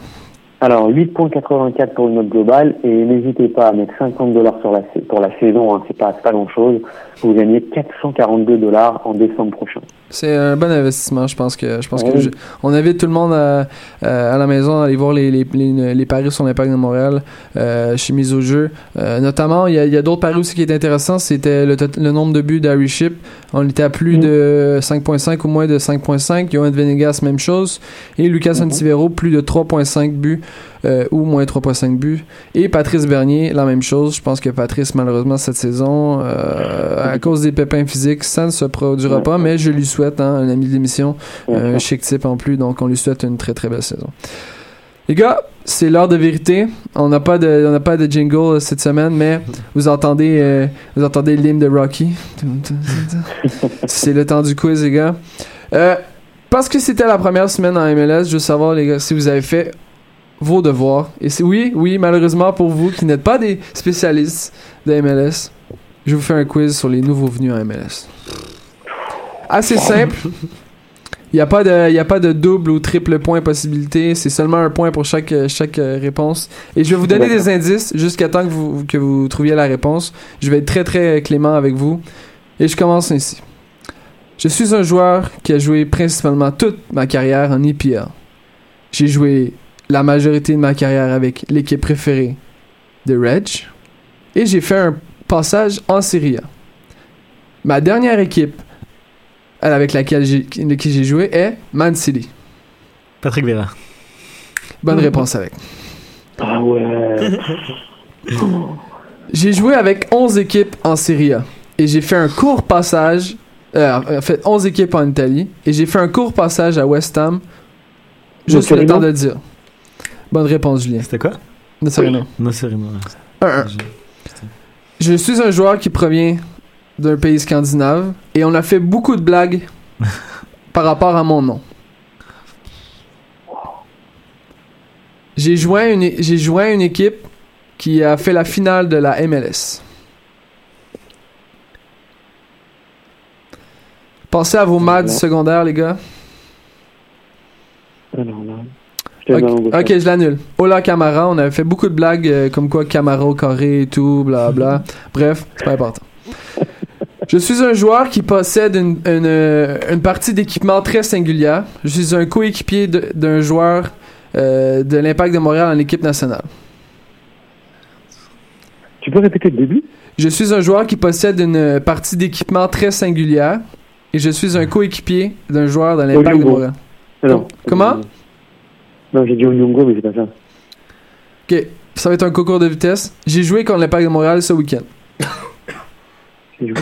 Alors, 8,84 pour une note globale et n'hésitez pas à mettre 50 dollars sur la, pour la saison, hein, c'est pas, pas grand chose. Vous gagnez 442 dollars en décembre prochain. C'est un bon investissement, je pense que je pense que Oui. je- on invite tout le monde à, à la maison à aller voir les, les, les, les paris sur l'impact de Montréal euh, chez Mise au jeu. Euh, notamment, il y a, il y a d'autres paris aussi qui étaient intéressants. C'était le, nombre de buts d'Harry Ship. On était à plus Mm. de 5.5 ou moins de 5.5. Johan Venegas, même chose. Et Lucas. Antivero, plus de 3.5 buts euh, ou moins 3.5 buts. Et Patrice Bernier, la même chose. Je pense que Patrice, malheureusement, cette saison, euh, à cause des pépins physiques, ça ne se produira pas, mais je lui souhaite, hein, un ami de l'émission, un chic type en plus, donc on lui souhaite une très très belle saison. Les gars, c'est l'heure de vérité. On n'a pas de, on n'a pas de jingle euh, cette semaine, mais vous entendez, euh, vous entendez l'hymne de Rocky. (laughs) c'est le temps du quiz, les gars. Euh, parce que c'était la première semaine en MLS, je veux savoir, les gars, si vous avez fait vos devoirs. Et c'est oui, oui, malheureusement pour vous qui n'êtes pas des spécialistes de MLS, je vous fais un quiz sur les nouveaux venus en MLS. Assez simple. Il n'y a, pas de- y a pas de double ou triple point possibilité. C'est seulement un point pour chaque, chaque euh, réponse. Et je vais vous donner des indices jusqu'à temps que vous, que vous trouviez la réponse. Je vais être très très clément avec vous. Et je commence ainsi. Je suis un joueur qui a joué principalement toute ma carrière en EPL. J'ai joué la majorité de ma carrière avec l'équipe préférée de Reg. Et j'ai fait un passage en Serie A. Ma dernière équipe avec laquelle j'ai, qui j'ai joué est Man City. Patrick Vera. Bonne réponse avec. Ah ouais. (laughs) J'ai joué avec 11 équipes en Serie A. Et j'ai fait un court passage. Euh, en fait, 11 équipes en Italie. Et j'ai fait un court passage à West Ham. Juste le temps de le dire. Bonne réponse, Julien. C'était quoi? Nocerino. Non, c'est Rino. 1-1. Je suis un joueur qui provient d'un pays scandinave. Et on a fait beaucoup de blagues (laughs) par rapport à mon nom. J'ai joint une, j'ai joint une équipe qui a fait la finale de la MLS. Pensez à vos maths secondaires, les gars. Alors là. Ok, je l'annule. Ola Camara, on avait fait beaucoup de blagues euh, comme quoi Camara au carré et tout, bla bla. (laughs) Bref, c'est pas important. Je suis un joueur qui possède une, une, euh, une partie d'équipement très singulière. Je suis un coéquipier d'un joueur euh, de l'Impact de Montréal en équipe nationale. Tu peux répéter le début? Je suis un joueur qui possède une partie d'équipement très singulière et je suis un coéquipier d'un joueur de l'Impact de. Montréal. Non. Comment? Non, j'ai dit Onyongo, mais c'est pas ça. Ok, ça va être un concours de vitesse. J'ai joué contre l'Impact de Montréal ce week-end. (coughs) J'ai joué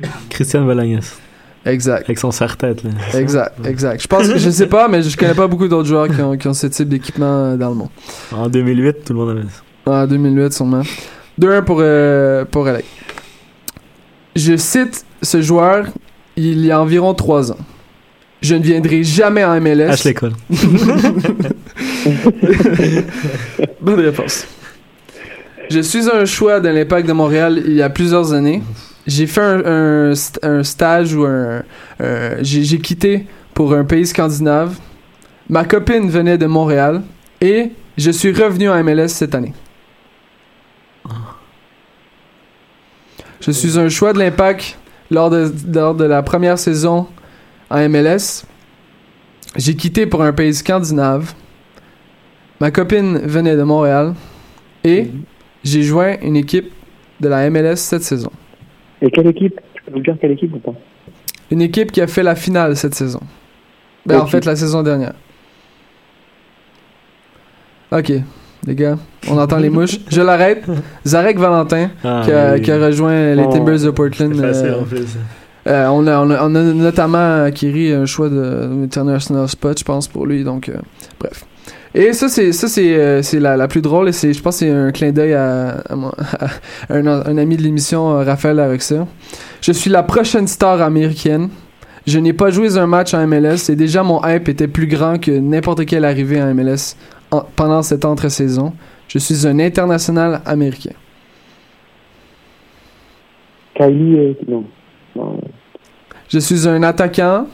le- Christian Valagnas. Exact. Avec son serre-tête, là. Exact, exact. Je pense que je sais pas, mais je connais pas beaucoup d'autres joueurs qui ont, qui ont ce type d'équipement dans le monde. En 2008, tout le monde avait ça. En 2008, sûrement. 2-1 pour, euh, pour Alec. Je cite ce joueur il y a environ 3 ans. Je ne viendrai jamais en MLS. Ashley Cole. (laughs) (laughs) Bonne réponse. Je suis un choix de l'Impact de Montréal il y a plusieurs années. J'ai fait un, un st- un stage ou un. j'ai quitté pour un pays scandinave. Ma copine venait de Montréal et je suis revenu en MLS cette année. Je suis un choix de l'Impact lors de, lors de la première saison en MLS. J'ai quitté pour un pays scandinave. Ma copine venait de Montréal et j'ai joint une équipe de la MLS cette saison. Et quelle équipe? Tu peux nous dire quelle équipe ou pas? Une équipe qui a fait la finale cette saison. Ben, en fait, la saison dernière. Ok, les gars, on entend les mouches. Je l'arrête. (laughs) Zarek Valentin, Ah, qui, a, oui. qui a rejoint les Timbers de Portland. Facile, euh, en plus. euh, on, a, on, a, on a notamment acquis un choix de International Spot, je pense, pour lui. Donc, euh, bref. Et ça, c'est ça c'est euh, c'est la, la plus drôle. Et c'est, je pense que c'est un clin d'œil à, à mon- (laughs) à un, un ami de l'émission, euh, Raphaël Laroxa. Je suis la prochaine star américaine. Je n'ai pas joué un match en MLS et déjà mon hype était plus grand que n'importe quelle arrivée en MLS en- pendant cette entre-saison. Je suis un international américain. Kylie, euh, non. non. Je suis un attaquant.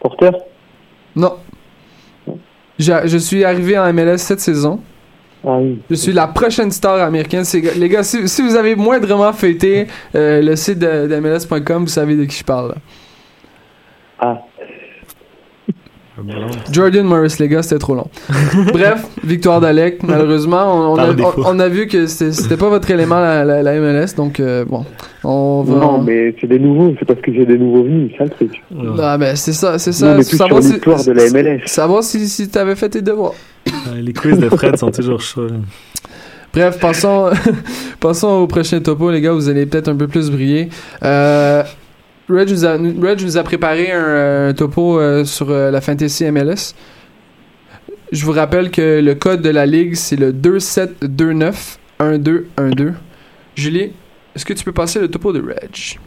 Porteur Non. Je, je suis arrivé en MLS cette saison. Ah oui. Je suis la prochaine star américaine. Les gars, si, si vous avez moindrement feuilleté euh, le site de, de MLS.com, vous savez de qui je parle. là. Ah, Jordan Morris, les gars, c'était trop long. (laughs) Bref, victoire d'Alec. Malheureusement, on, on a, on- on a vu que c'était pas votre élément la, la- la MLS, donc euh, bon, on va. non, mais c'est des nouveaux, c'est parce que j'ai des nouveaux venus, c'est ça le truc. Ouais. Ah ben c'est ça, c'est ça. savoir sur si- l'histoire de la MLS. Savoir si, si t'avais fait tes devoirs. Les quiz de Fred sont toujours chauds. Bref, passons, (laughs) passons au prochain topo, les gars. Vous allez peut-être un peu plus briller. Euh, Reg, vous a, Reg vous a préparé un, un topo euh, sur euh, la Fantasy MLS. Je vous rappelle que le code de la ligue, c'est le 2729-1212. Julie, est-ce que tu peux passer le topo de Reg?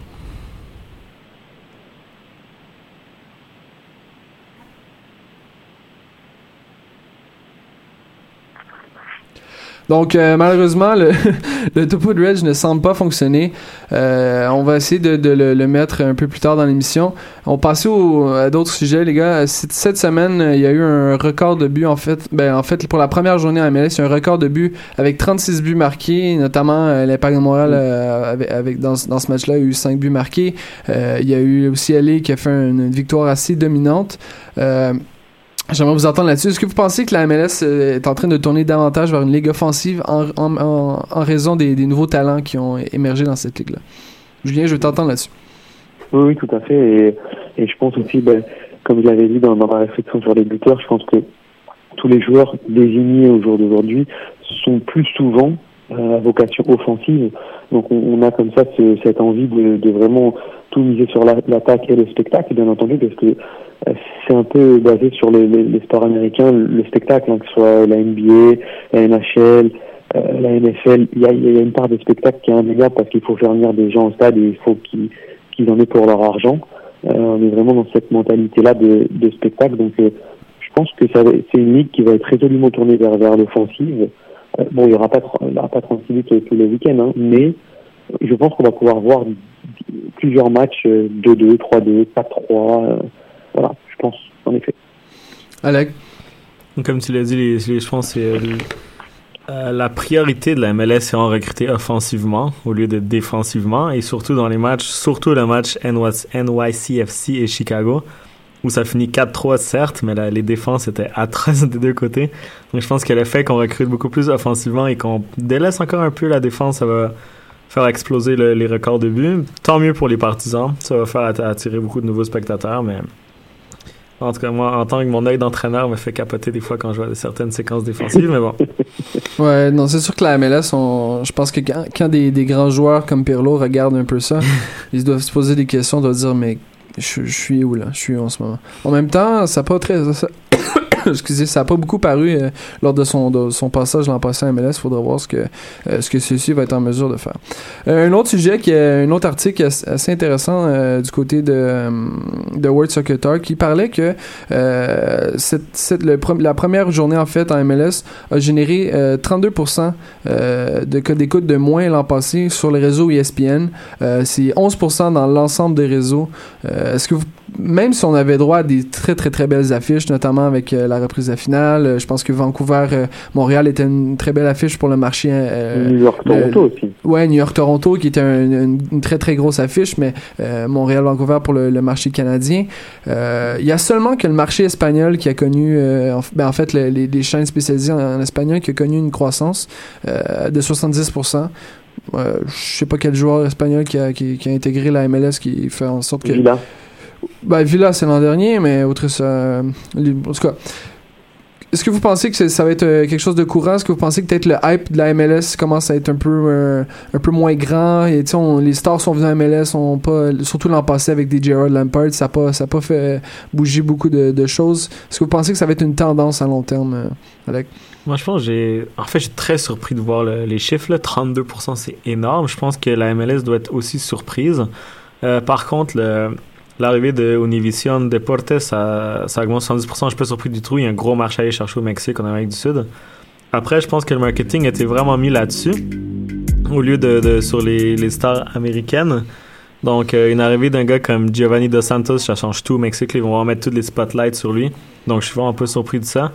Donc, euh, malheureusement, le, (laughs) le topo de Reg ne semble pas fonctionner. Euh, on va essayer de, de le, le mettre un peu plus tard dans l'émission. On passe au, à d'autres sujets, les gars. Cette, cette semaine, il y a eu un record de buts, en fait. Ben, en fait, pour la première journée en MLS, il y a un record de buts avec 36 buts marqués, notamment euh, l'Impact de Montréal euh, avec, avec- dans, ce- dans ce match-là, il y a eu 5 buts marqués. Euh, il y a eu aussi LA qui a fait une, une victoire assez dominante. J'aimerais vous entendre là-dessus. Est-ce que vous pensez que la MLS euh, est en train de tourner davantage vers une ligue offensive en, en, en, raison des, nouveaux talents qui ont émergé dans cette ligue-là? Julien, je veux t'entendre là-dessus. Oui, oui, tout à fait. Et, je pense aussi, ben, comme je l'avais dit dans, dans ma réflexion sur les buteurs, je pense que tous les joueurs désignés au jour d'aujourd'hui sont plus souvent à vocation offensive. Donc on, a comme ça ce- cette envie de, vraiment tout miser sur la- l'attaque et le spectacle, bien entendu, parce que euh, c'est un peu basé sur les, sports américains, le spectacle, hein, que ce soit la NBA, la NHL, euh, la NFL. Il y a, une part de spectacle qui est indéniable parce qu'il faut faire venir des gens au stade et il faut qu'ils en aient pour leur argent. Euh, on est vraiment dans cette mentalité-là de, spectacle. Donc, je pense que c'est une ligue qui va être résolument tournée vers l'offensive. Euh, bon, il n'y aura pas il y aura pas 36 buts tous les week-ends, hein, mais je pense qu'on va pouvoir voir plusieurs matchs euh, 2-2, 3-2, 4-3. euh, voilà, je pense, en effet. Alec? Comme tu l'as dit, les, les- je pense que c'est, euh, euh, la priorité de la MLS, c'est en recruter offensivement au lieu de défensivement. Et surtout dans les matchs, surtout le match NY NYCFC et Chicago, où ça finit 4-3 certes, mais la- les défenses étaient atroces (laughs) des deux côtés. Donc je pense que le fait qu'on recrute beaucoup plus offensivement et qu'on délaisse encore un peu la défense, ça va faire exploser le- les records de buts. Tant mieux pour les partisans. Ça va faire att- attirer beaucoup de nouveaux spectateurs, mais en tout cas, moi, en tant que mon œil d'entraîneur me fait capoter des fois quand je vois certaines séquences défensives, mais bon. (laughs) Ouais, non, c'est sûr que la MLS, on, je pense que quand, quand des, des grands joueurs comme Pirlo regardent un peu ça, (laughs) ils doivent se poser des questions, doivent dire, mais je, je suis où là? Je suis où en ce moment? En même temps, ça n'a pas très. (laughs) excusez, ça a pas beaucoup paru euh, lors de son, son passage l'an passé à MLS. Faudra voir ce que, euh, ce celui-ci va être en mesure de faire. Euh, un autre sujet, qui est un autre article as- assez intéressant euh, du côté de, euh, de World qui parlait que euh, cette, cette- le la première journée en fait en MLS a généré euh, 32% euh, de codes d'écoute de moins l'an passé sur le réseau ESPN. Euh, C'est 11% dans l'ensemble des réseaux. Euh, Est-ce que vous, même si on avait droit à des très très très belles affiches, notamment avec euh, la reprise de la finale, euh, je pense que Vancouver, euh, Montréal était une très belle affiche pour le marché. New York, Toronto aussi. Ouais, New York-Toronto qui était un- une, une très très grosse affiche, mais euh, Montréal-Vancouver pour le, le marché canadien. Il y a seulement que le marché espagnol qui a connu, en, ben, en fait, le- les, les chaînes spécialisées en, en espagnol qui a connu une croissance de 70%. Euh, je sais pas quel joueur espagnol qui a, qui, qui a intégré la MLS qui fait en sorte que Villa. Ben, Villa, c'est l'an dernier, mais outre ça, euh, en tout cas, est-ce que vous pensez que ça va être euh, quelque chose de courant? Est-ce que vous pensez que peut-être le hype de la MLS commence à être un peu, euh, un peu moins grand? Et on- les stars sont venus à MLS, on pas, surtout l'an passé avec des Gerard Lampard, ça n'a pas, pas fait bouger beaucoup de, choses. Est-ce que vous pensez que ça va être une tendance à long terme, euh, Alec? Moi, je pense j'ai. En fait, suis très surpris de voir le- les chiffres. Là. 32%, c'est énorme. Je pense que la MLS doit être aussi surprise. Par contre, le- l'arrivée de Univision Deportes, ça, ça augmente 70%. Je suis pas surpris du tout. Il y a un gros marché à aller chercher au Mexique, en Amérique du Sud. Après, je pense que le marketing était vraiment mis là-dessus, au lieu de, sur les, stars américaines. Donc, euh, une arrivée d'un gars comme Giovanni Dos Santos, ça change tout au Mexique. Ils vont vraiment mettre tous les spotlights sur lui. Donc, je suis vraiment un peu surpris de ça.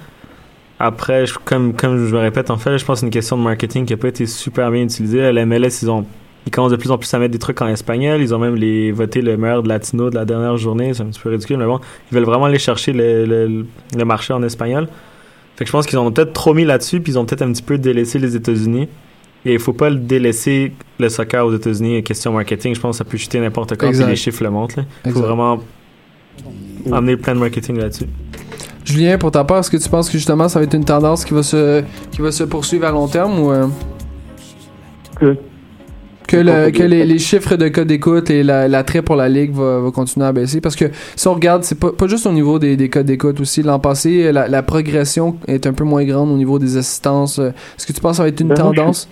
Après, comme, comme je me répète, en fait, je pense que c'est une question de marketing qui n'a pas été super bien utilisée. La MLS, ils ont ils commencent de plus en plus à mettre des trucs en espagnol. Ils ont même les, voté le meilleur de latino de la dernière journée. C'est un petit peu ridicule, mais bon, ils veulent vraiment aller chercher le, le, le marché en espagnol. Fait que je pense qu'ils ont peut-être trop mis là-dessus, puis ils ont peut-être un petit peu délaissé les États-Unis. Et il faut pas le délaisser le soccer aux États-Unis. Question marketing, je pense que ça peut chuter n'importe quand, puis les chiffres le montrent. Il faut vraiment amener plein de marketing là-dessus. Julien, pour ta part, est-ce que tu penses que justement ça va être une tendance qui va se, qui va se poursuivre à long terme ou euh, Que que, le- que les, les chiffres de code d'écoute et la- l'attrait pour la ligue va, va continuer à baisser? Parce que si on regarde, c'est pas, pas juste au niveau des, des codes d'écoute aussi. L'an passé, la, la progression est un peu moins grande au niveau des assistances. Est-ce que tu penses que ça va être une Ben, moi, je tendance?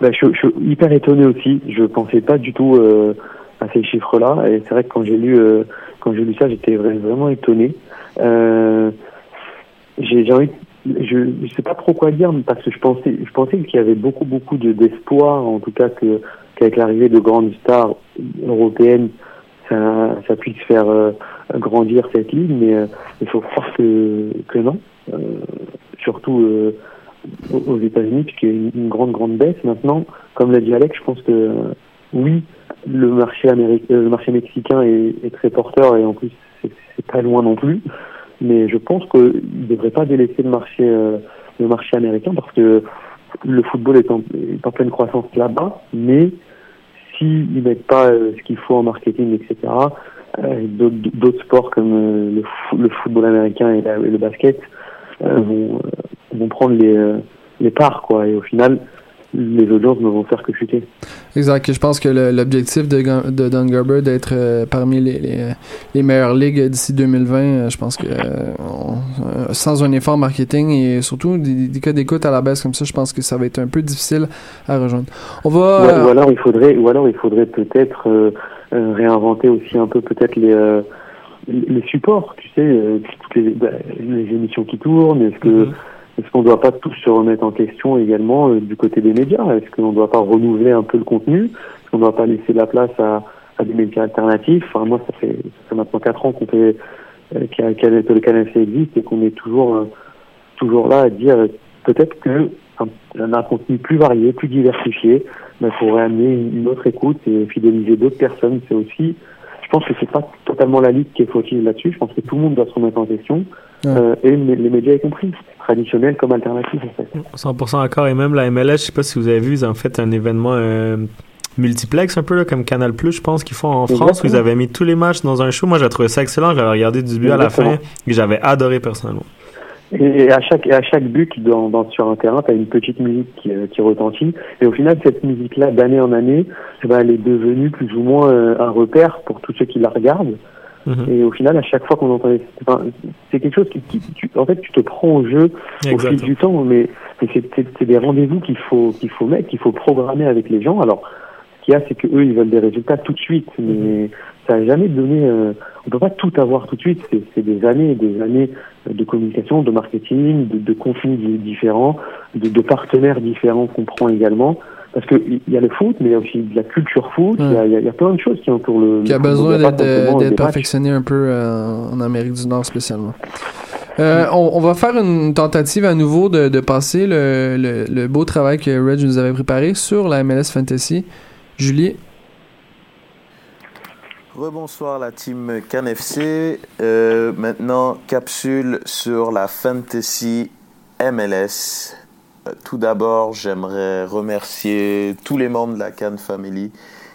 Ben, je, je suis hyper étonné aussi. Je pensais pas du tout euh, à ces chiffres-là. Et c'est vrai que quand j'ai lu, euh, quand j'ai lu ça, j'étais vra- vraiment étonné. Euh, j'ai j'ai envie, je ne sais pas trop quoi dire parce que je pensais, je pensais qu'il y avait beaucoup, beaucoup d'espoir, en tout cas que qu'avec l'arrivée de grandes stars européennes, ça, puisse faire euh, grandir cette ligue, mais euh, il faut croire que, non. Euh, surtout aux États-Unis, puisqu'il y a une, grande, grande baisse. Maintenant, comme l'a dit Alex, je pense que oui, le marché le marché mexicain est, est très porteur et en plus c'est pas loin non plus. Mais je pense qu'il ne devrait pas délaisser le marché, euh, le marché américain parce que le football est en, pleine croissance là-bas, mais s'ils ne mettent pas euh, ce qu'il faut en marketing, etc., euh, d'autres sports comme euh, le, football américain et le basket euh, vont, vont prendre les, les parts, quoi. Et au final, les audiences ne vont faire que chuter. Exact. Je pense que l'objectif de, de Don Garber d'être euh, parmi les, les, les, meilleures ligues d'ici 2020, euh, je pense que euh, on, sans un effort marketing et surtout des, des cas d'écoute à la baisse comme ça, je pense que ça va être un peu difficile à rejoindre. On va. Ou alors il faudrait, ou alors il faudrait peut-être réinventer aussi un peu peut-être les les supports, tu sais, toutes les, bah, les émissions qui tournent, est-ce que mm -hmm est-ce qu'on ne doit pas tous se remettre en question également euh, du côté des médias? Est-ce qu'on ne doit pas renouveler un peu le contenu? Est-ce qu'on ne doit pas laisser la place à, des médias alternatifs? Moi, ça fait, ça fait maintenant quatre ans qu'on fait euh, que le canal existe et qu'on est toujours euh, toujours là à dire peut-être que un, un, contenu plus varié, plus diversifié, ben, pourrait amener une, autre écoute et fidéliser d'autres personnes. C'est aussi, je pense que c'est pas totalement la ligue qui est fautive là-dessus. Je pense que tout le monde doit se remettre en question. Ouais. Euh, et les médias y compris, traditionnels comme alternatifs en fait. 100% d'accord, et même la MLS, je sais pas si vous avez vu, ils ont fait un événement euh, multiplex un peu là, comme Canal Plus, je pense qu'ils font en Exactement. France, où ils avaient mis tous les matchs dans un show. Moi, j'ai trouvé ça excellent, j'avais regardé du début Exactement. à la fin, et j'avais adoré personnellement. Et à chaque, à chaque but dans, dans, sur un terrain, tu as une petite musique qui, euh, qui retentit. Et au final, cette musique-là, d'année en année, bah, elle est devenue plus ou moins euh, un repère pour tous ceux qui la regardent. Mmh. Et au final, à chaque fois qu'on entend, enfin, c'est quelque chose qui, qui tu, en fait, tu te prends au jeu Exactement. au fil du temps, mais, mais c'est des rendez-vous qu'il faut qu'il faut mettre, qu'il faut programmer avec les gens. Alors, ce qu'il y a, c'est que eux, ils veulent des résultats tout de suite, mais mmh. ça n'a jamais donné. Euh, on peut pas tout avoir tout de suite. C'est des années, et des années de communication, de marketing, de, de contenus différents, de, de partenaires différents qu'on prend également parce qu'il y a le foot, mais il y a aussi de la culture foot, il ouais. y, y, y, a plein de choses qui entourent le. Qui a besoin d'être perfectionné un peu euh, en Amérique du Nord spécialement. Euh, on, on, va faire une tentative à nouveau de, de passer le, le, le, beau travail que Reg nous avait préparé sur la MLS Fantasy. Julie? Rebonsoir la team CanFC. Euh, maintenant, capsule sur la Fantasy MLS. Tout d'abord, j'aimerais remercier tous les membres de la Cannes Family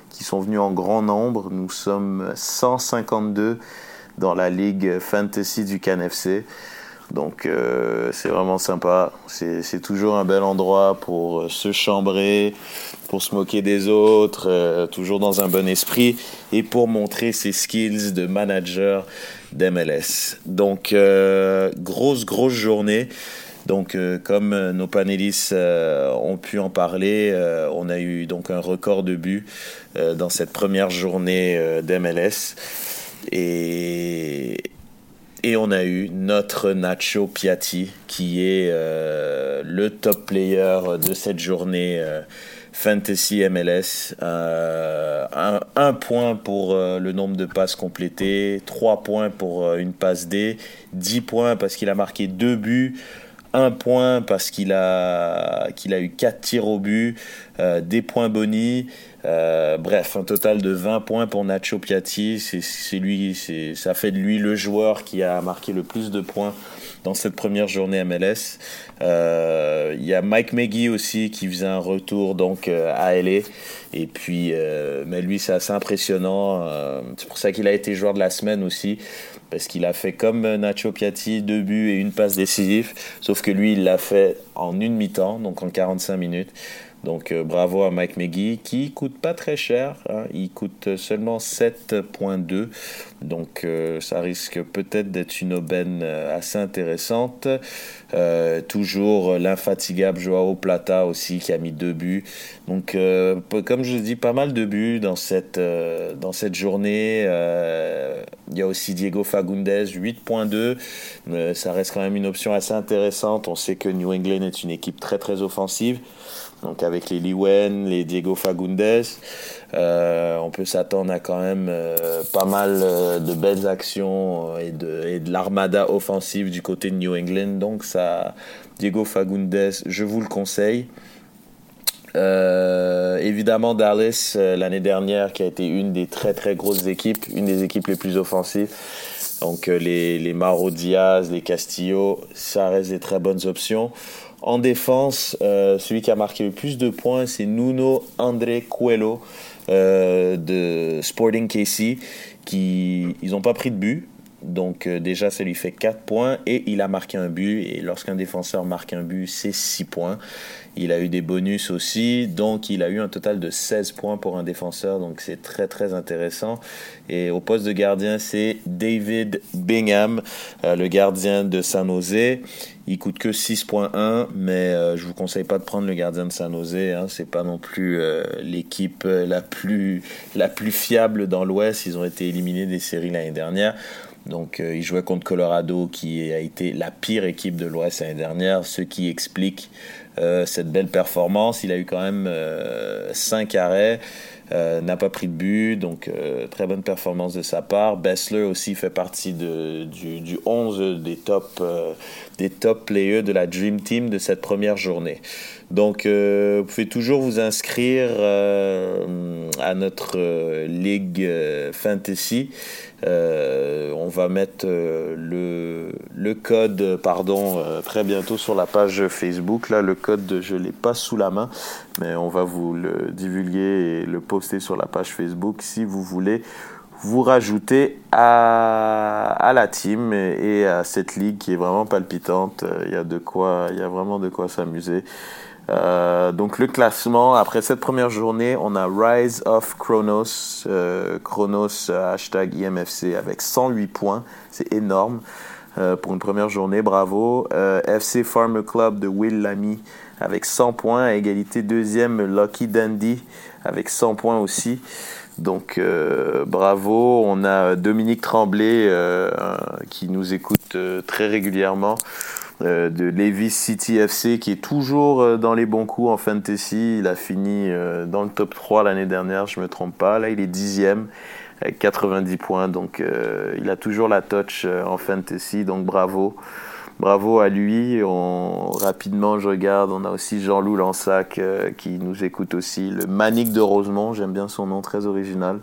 qui sont venus en grand nombre. Nous sommes 152 dans la ligue fantasy du Cannes FC. Donc euh, c'est vraiment sympa. C'est toujours un bel endroit pour se chambrer, pour se moquer des autres, euh, toujours dans un bon esprit et pour montrer ses skills de manager d'MLS. Donc euh, grosse grosse journée. Donc, euh, comme euh, nos panélistes euh, ont pu en parler, on a eu donc un record de buts dans cette première journée d'MLS. Et, on a eu notre Nacho Piatti, qui est le top player de cette journée Fantasy MLS. Un, un, point pour le nombre de passes complétées, trois points pour une passe D, dix points parce qu'il a marqué deux buts un point parce qu'il a, qu'il a eu 4 tirs au but, euh, des points bonis. Euh, bref, un total de 20 points pour Nacho Piatti. C'est lui, ça fait de lui le joueur qui a marqué le plus de points dans cette première journée MLS. Euh, il y a Mike Maggie aussi qui faisait un retour donc euh, à LA. Et puis, euh, mais lui, c'est assez impressionnant. c'est pour ça qu'il a été joueur de la semaine aussi parce qu'il a fait comme Nacho Piatti, deux buts et une passe décisive, sauf que lui, il l'a fait en une mi-temps, donc en 45 minutes. Donc euh, bravo à Mike McGee qui coûte pas très cher, hein. il coûte seulement 7.2, donc euh, ça risque peut-être d'être une aubaine euh, assez intéressante. Toujours l'infatigable Joao Plata aussi qui a mis deux buts. Donc comme je dis, pas mal de buts dans cette, dans cette journée Il y a aussi Diego Fagundes, 8.2. Euh, ça reste quand même une option assez intéressante. On sait que New England est une équipe très très offensive. Donc avec les Liwen, les Diego Fagundes, euh, on peut s'attendre à quand même euh, pas mal de belles actions et de, et de l'armada offensive du côté de New England. Donc ça, Diego Fagundes, je vous le conseille. Euh, évidemment, Dallas, euh, l'année dernière, qui a été une des très très grosses équipes, une des équipes les plus offensives. Donc euh, les, les Mauro Diaz, les Castillo, ça reste des très bonnes options. En défense, celui qui a marqué le plus de points, c'est Nuno André Coelho de Sporting KC. Qui, ils n'ont pas pris de but, donc déjà, ça lui fait 4 points et il a marqué un but. Et lorsqu'un défenseur marque un but, c'est 6 points. Il a eu des bonus aussi, donc il a eu un total de 16 points pour un défenseur, donc c'est très très intéressant. Et au poste de gardien, c'est David Bingham, euh, le gardien de San Jose. Il coûte que 6.1, mais euh, je vous conseille pas de prendre le gardien de San Jose. Hein. C'est pas non plus euh, l'équipe la plus la plus fiable dans l'Ouest. Ils ont été éliminés des séries l'année dernière. Donc, euh, il jouait contre Colorado, qui a été la pire équipe de l'Ouest l'année dernière, ce qui explique euh, cette belle performance. Il a eu quand même 5 euh, n'a pas pris de but, donc très bonne performance de sa part. Bessler aussi fait partie du, du 11 des top, des top players de la Dream Team de cette première journée. Donc, vous pouvez toujours vous inscrire à notre ligue fantasy. Euh, on va mettre euh, le, code, pardon, euh, très bientôt sur la page Facebook. Là, le code, je l'ai pas sous la main, mais on va vous le divulguer et le poster sur la page Facebook si vous voulez vous rajouter à, à la team et, et, à cette ligue qui est vraiment palpitante. Il y a de quoi, il y a vraiment de quoi s'amuser. Euh, donc le classement, après cette première journée, on a Rise of Chronos, euh, Chronos euh, hashtag IMFC avec 108 points, c'est énorme euh, pour une première journée, bravo. FC Farmer Club de Will Lamy avec 100 points, égalité deuxième Lucky Dandy avec 100 points aussi. Donc bravo, on a Dominique Tremblay qui nous écoute très régulièrement. Euh, de Levis City FC qui est toujours euh, dans les bons coups en fantasy. Il a fini euh, dans le top 3 l'année dernière, je me trompe pas. Là, il est dixième avec 90 points, donc il a toujours la touch en fantasy, donc bravo. Bravo à lui. Rapidement, je regarde, on a aussi Jean-Loup Lansac qui nous écoute aussi. Le Manic de Rosemont, j'aime bien son nom, très original.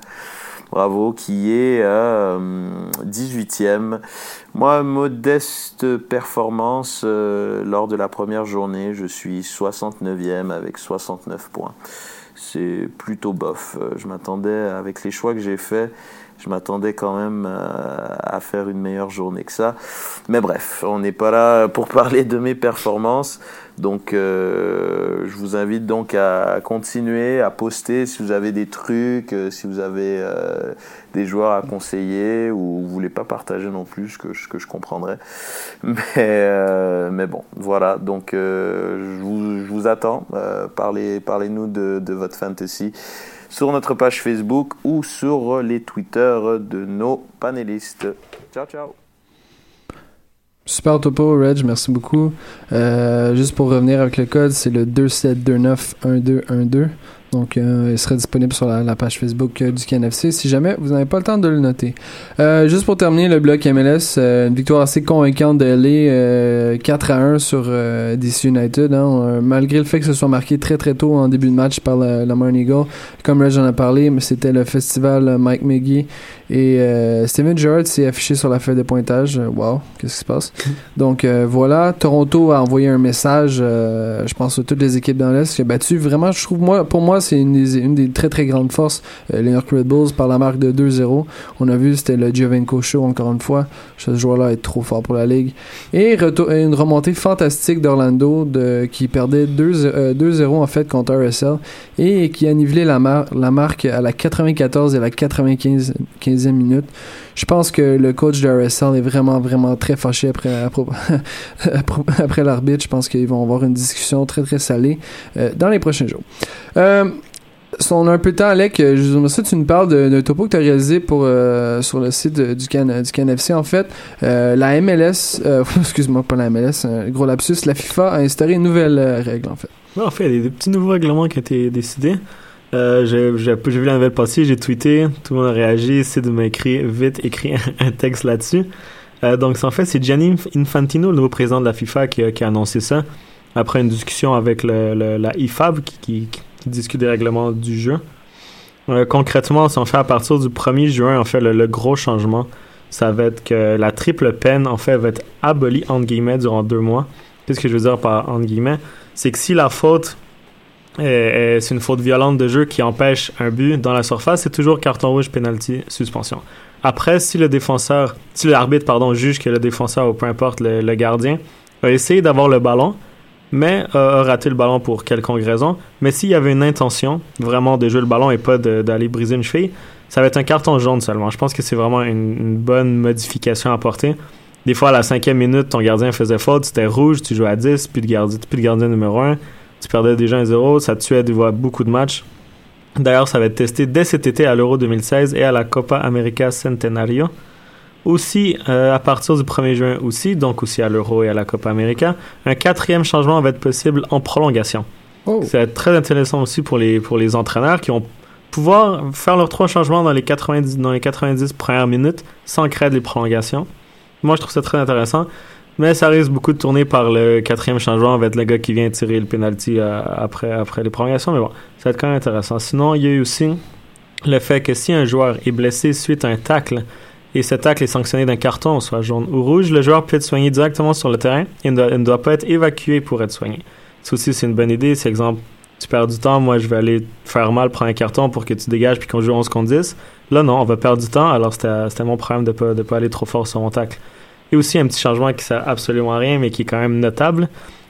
Bravo, qui est 18e. Moi, modeste performance euh, lors de la première journée, je suis 69e avec 69 points. C'est plutôt bof. Euh, je m'attendais, avec les choix que j'ai faits, je m'attendais quand même euh, à faire une meilleure journée que ça. Mais bref, on n'est pas là pour (laughs) parler de mes performances. Donc, euh, je vous invite donc à continuer à poster si vous avez des trucs, euh, si vous avez des joueurs à conseiller ou vous voulez pas partager non plus, ce que, que je comprendrais. (laughs) Mais, mais bon, voilà. Donc, je vous, je, vous, attends. parlez, parlez-nous de, de votre fantasy sur notre page Facebook ou sur les Twitter de nos panélistes. Ciao, ciao. Super topo, Reg, merci beaucoup. Euh, juste pour revenir avec le code, c'est le 27291212. Donc, euh, il sera disponible sur la, page Facebook euh, du KNFC si jamais vous n'avez pas le temps de le noter. Euh, juste pour terminer le bloc MLS, une victoire assez convaincante de LA 4 à 1 sur DC United. Hein, malgré le fait que ce soit marqué très très tôt en début de match par la, la Eagle. Comme Reg en a parlé, c'était le festival Mike McGee et Steven Gerrard s'est affiché sur la feuille de pointage. Wow, qu'est-ce qui se passe? (laughs) Donc voilà, Toronto a envoyé un message, je pense, à toutes les équipes dans l'Est qui a battu. Vraiment, je trouve, moi, pour moi, c'est une des, une des très très grandes forces, euh, les New York Red Bulls, par la marque de 2-0. On a vu, c'était le Giovenco Show, encore une fois. Ce joueur-là est trop fort pour la ligue. Et une remontée fantastique d'Orlando qui perdait 2-0 euh, en fait contre RSL et qui a nivelé la, la marque à la 94 et la 95 minute. Je pense que le coach de RSL est vraiment, vraiment très fâché après, (laughs) après l'arbitre. Je pense qu'ils vont avoir une discussion très, très salée euh, dans les prochains jours. Euh, on a un peu de temps, Alec, je ça tu nous parles d'un topo que tu as réalisé euh, sur le site du, Can, du CanFC. En fait, Euh, la MLS, (laughs) excuse-moi, pas la MLS, gros lapsus, la FIFA a instauré une nouvelle règle, en fait. En fait, il y a des petits nouveaux règlements qui ont été décidés. Euh, j'ai vu la nouvelle passer, j'ai tweeté, tout le monde a réagi, Sid m'a écrit, vite écrit (laughs) un texte là-dessus. Euh, donc, en fait, c'est Gianni Infantino, le nouveau président de la FIFA, qui a, annoncé ça après une discussion avec la IFAB qui discute des règlements du jeu. Euh, concrètement, si on fait à partir du 1er juin, en fait, le, le gros changement, ça va être que la triple peine, en fait, va être abolie, entre guillemets, durant deux mois. Qu'est-ce que je veux dire par entre guillemets? C'est que si la faute est- est- c'est une faute violente de jeu qui empêche un but dans la surface, c'est toujours carton rouge, penalty, suspension. Après, si le défenseur, si l'arbitre, pardon, juge que le défenseur ou peu importe le, gardien a essayé d'avoir le ballon, mais a, raté le ballon pour quelconque raison, mais s'il y avait une intention vraiment de jouer le ballon et pas d'aller briser une cheville, ça va être un carton jaune seulement. Je pense que c'est vraiment une, une bonne modification à apporter. Des fois, à la cinquième minute, ton gardien faisait faute, c'était rouge, tu jouais à 10, plus de gardien, plus de gardien numéro 1, tu perdais déjà 1-0, ça tuait beaucoup de matchs. D'ailleurs, ça va être testé dès cet été à l'Euro 2016 et à la Copa América Centenario. Aussi, euh, à partir du 1er juin aussi, donc aussi à l'Euro et à la Copa América, un quatrième changement va être possible en prolongation. Oh. Ça va être très intéressant aussi pour les, pour les entraîneurs qui vont pouvoir faire leurs trois changements dans les 90, dans les 90 premières minutes sans créer des prolongations. Moi, je trouve ça très intéressant. Mais ça risque beaucoup de tourner par le quatrième changement avec le gars qui vient tirer le penalty euh, après, après les prolongations. Mais bon, ça va être quand même intéressant. Sinon, il y a eu aussi le fait que si un joueur est blessé suite à un tacle et ce tacle est sanctionné d'un carton, soit jaune ou rouge, le joueur peut être soigné directement sur le terrain et ne doit, ne pas être évacué pour être soigné. Ça aussi, c'est une bonne idée. C'est exemple, tu perds du temps, moi je vais aller faire mal, prendre un carton pour que tu dégages puis qu'on joue 11 contre 10. Là, non, on va perdre du temps, alors c'était mon problème de pas, de pas aller trop fort sur mon tacle. Et aussi un petit changement qui sert absolument à rien, mais qui est quand même notable,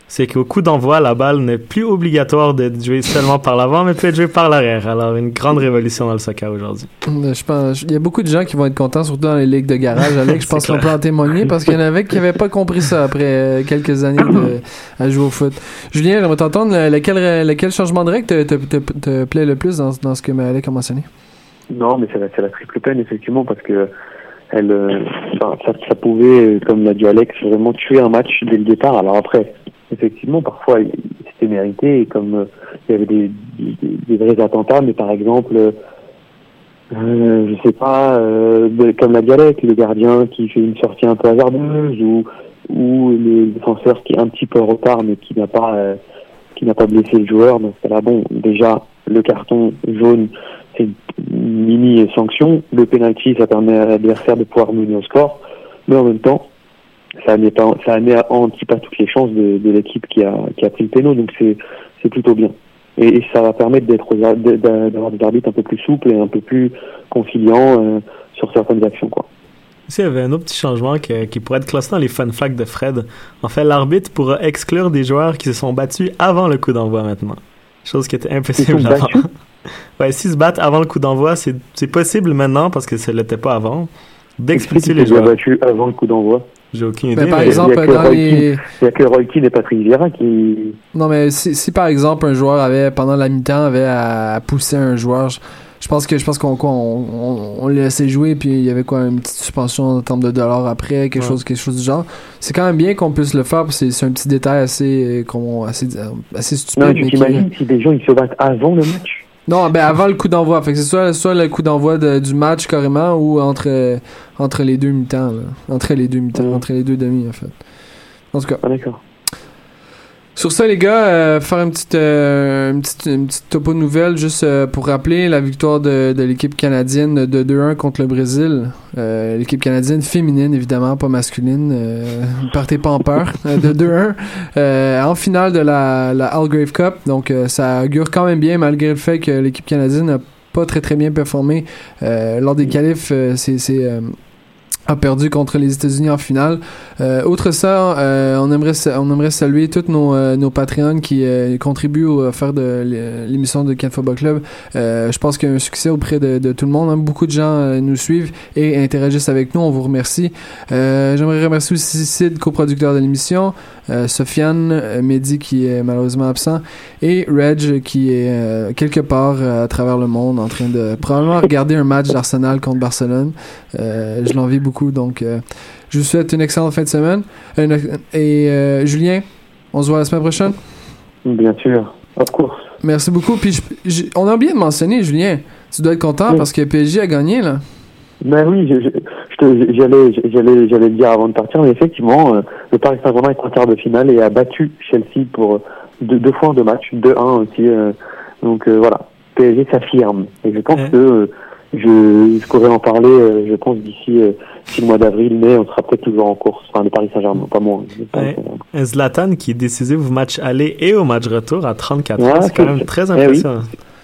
c'est qu'au coup d'envoi, la balle n'est plus obligatoire d'être jouée seulement par l'avant, mais peut être jouée par l'arrière. Alors, une grande révolution dans le soccer aujourd'hui. Euh, Je pense, il y a beaucoup de gens qui vont être contents, surtout dans les ligues de garage, Alex. (laughs) Je pense qu'on peut en témoigner parce qu'il y en avait qui n'avaient pas compris ça après euh, quelques années de, à jouer au foot. Julien, on va t'entendre. le- Lequel, lequel changement de règle te, te, te, te plaît le plus dans, dans ce que Alec a mentionné? Non, mais c'est la, c'est la triple peine, effectivement, parce que elle, euh, ça, ça pouvait, euh, comme l'a dit Alex, vraiment tuer un match dès le départ. Alors après, effectivement, parfois, c'était mérité, comme euh, il y avait des, des, des vrais attentats, mais par exemple, euh, euh, je sais pas, euh, de- comme l'a dit Alex, le gardien qui fait une sortie un peu hasardeuse, ou, ou le défenseur qui est un petit peu en retard, mais qui n'a pas, qui n'a pas blessé le joueur. Ce cas-là, bon, déjà, le carton jaune, c'est une mini sanction. Le penalty, ça permet à l'adversaire de pouvoir mener au score. Mais en même temps, ça met pas, ça pas toutes les chances de, de l'équipe qui a, qui a pris le péno. Donc c'est, c'est plutôt bien. Et, et ça va permettre d'être, d'avoir des arbitres un peu plus souples et un peu plus conciliants euh, sur certaines actions, quoi. Ici, il y avait un autre petit changement que- qui pourrait être classé dans les fun facts de Fred. En fait, l'arbitre pourra exclure des joueurs qui se sont battus avant le coup d'envoi maintenant. Chose qui était impossible avant. (laughs) Ouais, s'ils se battent avant le coup d'envoi, c'est c'est possible maintenant parce que ça l'était pas avant. D'expulser Explique les joueurs. battus avant le coup d'envoi. J'ai aucune idée. par mais- exemple, il y a que dans Roy les. Il y a que Roy Keane et Patrick Vieira qui, Non, mais si, si par exemple un joueur avait, pendant la mi-temps, avait à, pousser un joueur, je, je pense que je pense qu'on quoi, on, on, on le laissait jouer, puis il y avait quoi, une petite suspension en termes de dollars après, quelque Ouais. chose, quelque chose du genre. C'est quand même bien qu'on puisse le faire, parce que c'est c'est un petit détail assez, euh, assez, assez stupide. non, mais tu qui- t'imagines si des gens ils se battent avant le match? Non, ben avant le coup d'envoi. Fait que c'est soit, soit le coup d'envoi de- du match carrément ou entre, entre les deux mi-temps. là. Entre les deux mi-temps, Ouais. entre les deux demi en fait. En tout cas. Ah, d'accord. Sur ça, les gars, euh, faire une petite, euh, une petite, topo nouvelle juste euh, pour rappeler la victoire de, de l'équipe canadienne de 2-1 contre le Brésil. Euh, l'équipe canadienne féminine, évidemment, pas masculine. Ne (laughs) partez pas en peur. de 2-1 euh, en finale de la, la Algrave Cup. Donc, ça augure quand même bien malgré le fait que l'équipe canadienne n'a pas très très bien performé lors des qualifs. c'est a perdu contre les États-Unis en finale. Euh, outre ça, euh, on aimerait on aimerait saluer tous nos euh, nos Patreons qui euh, contribuent à faire de l'émission de Football Club. je pense qu'il y a un succès auprès de, tout le monde. Hein. Beaucoup de gens nous suivent et interagissent avec nous. On vous remercie. J'aimerais remercier aussi Sid, coproducteur de l'émission, Sofiane, Mehdi qui est malheureusement absent et Reg qui est quelque part à travers le monde en train de probablement regarder un match d'Arsenal contre Barcelone. je l'envie beaucoup donc je vous souhaite une excellente fin de semaine. Et euh, Julien, on se voit la semaine prochaine. Bien sûr, of course. Merci beaucoup. Puis on a oublié de mentionner, Julien, tu dois être content parce que PSG a gagné là. Ben oui, j'allais j'allais le dire avant de partir, mais effectivement, euh, le Paris Saint-Germain est en quart de finale et a battu Chelsea pour deux, fois en deux matchs, 2-1 aussi. Euh, donc voilà, PSG s'affirme. Et je pense que je, je pourrais en parler, je pense, d'ici le mois d'avril, mais on sera peut-être toujours en course. Enfin, le Paris Saint-Germain, pas moi. Zlatan qui est décisif au match aller et au match retour à 34 ans, c'est quand même très eh impressionnant.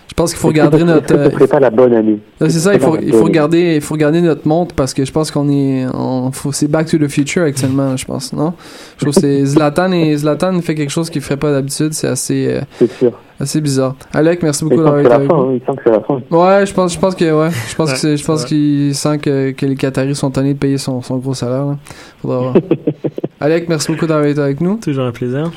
Je pense qu'il faut regarder notre. Euh, pas la bonne année. C'est ça, il faut, il faut regarder, il faut regarder notre montre parce que je pense qu'on est, c'est Back to the Future actuellement, je pense, non? Je trouve que c'est (laughs) Zlatan et Zlatan fait quelque chose qu'il ferait pas d'habitude, c'est assez. Euh, c'est sûr. Assez bizarre. Alec, merci beaucoup d'avoir été avec nous. Il sent que c'est la fin. Ouais, je pense, je pense que, ouais. Je pense que je pense qu'il sent que, que les Qataris sont tannés de payer son, son gros salaire, là. Faudra voir. (laughs) Alec, merci beaucoup d'avoir été avec nous. Toujours un plaisir.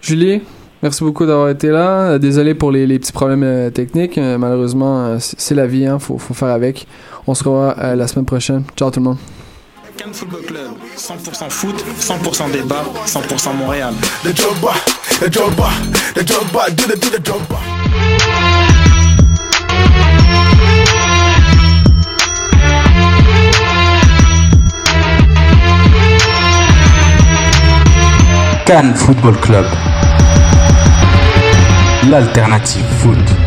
Julie, Merci beaucoup d'avoir été là. Euh, désolé pour les, les petits problèmes euh, techniques. Euh, malheureusement, c'est la vie, hein. Faut, faut faire avec. On se revoit la semaine prochaine. Ciao tout le monde. Cannes Football Club, 100% foot, 100% débat, 100% Montréal. Cannes Football Club l'alternative foot.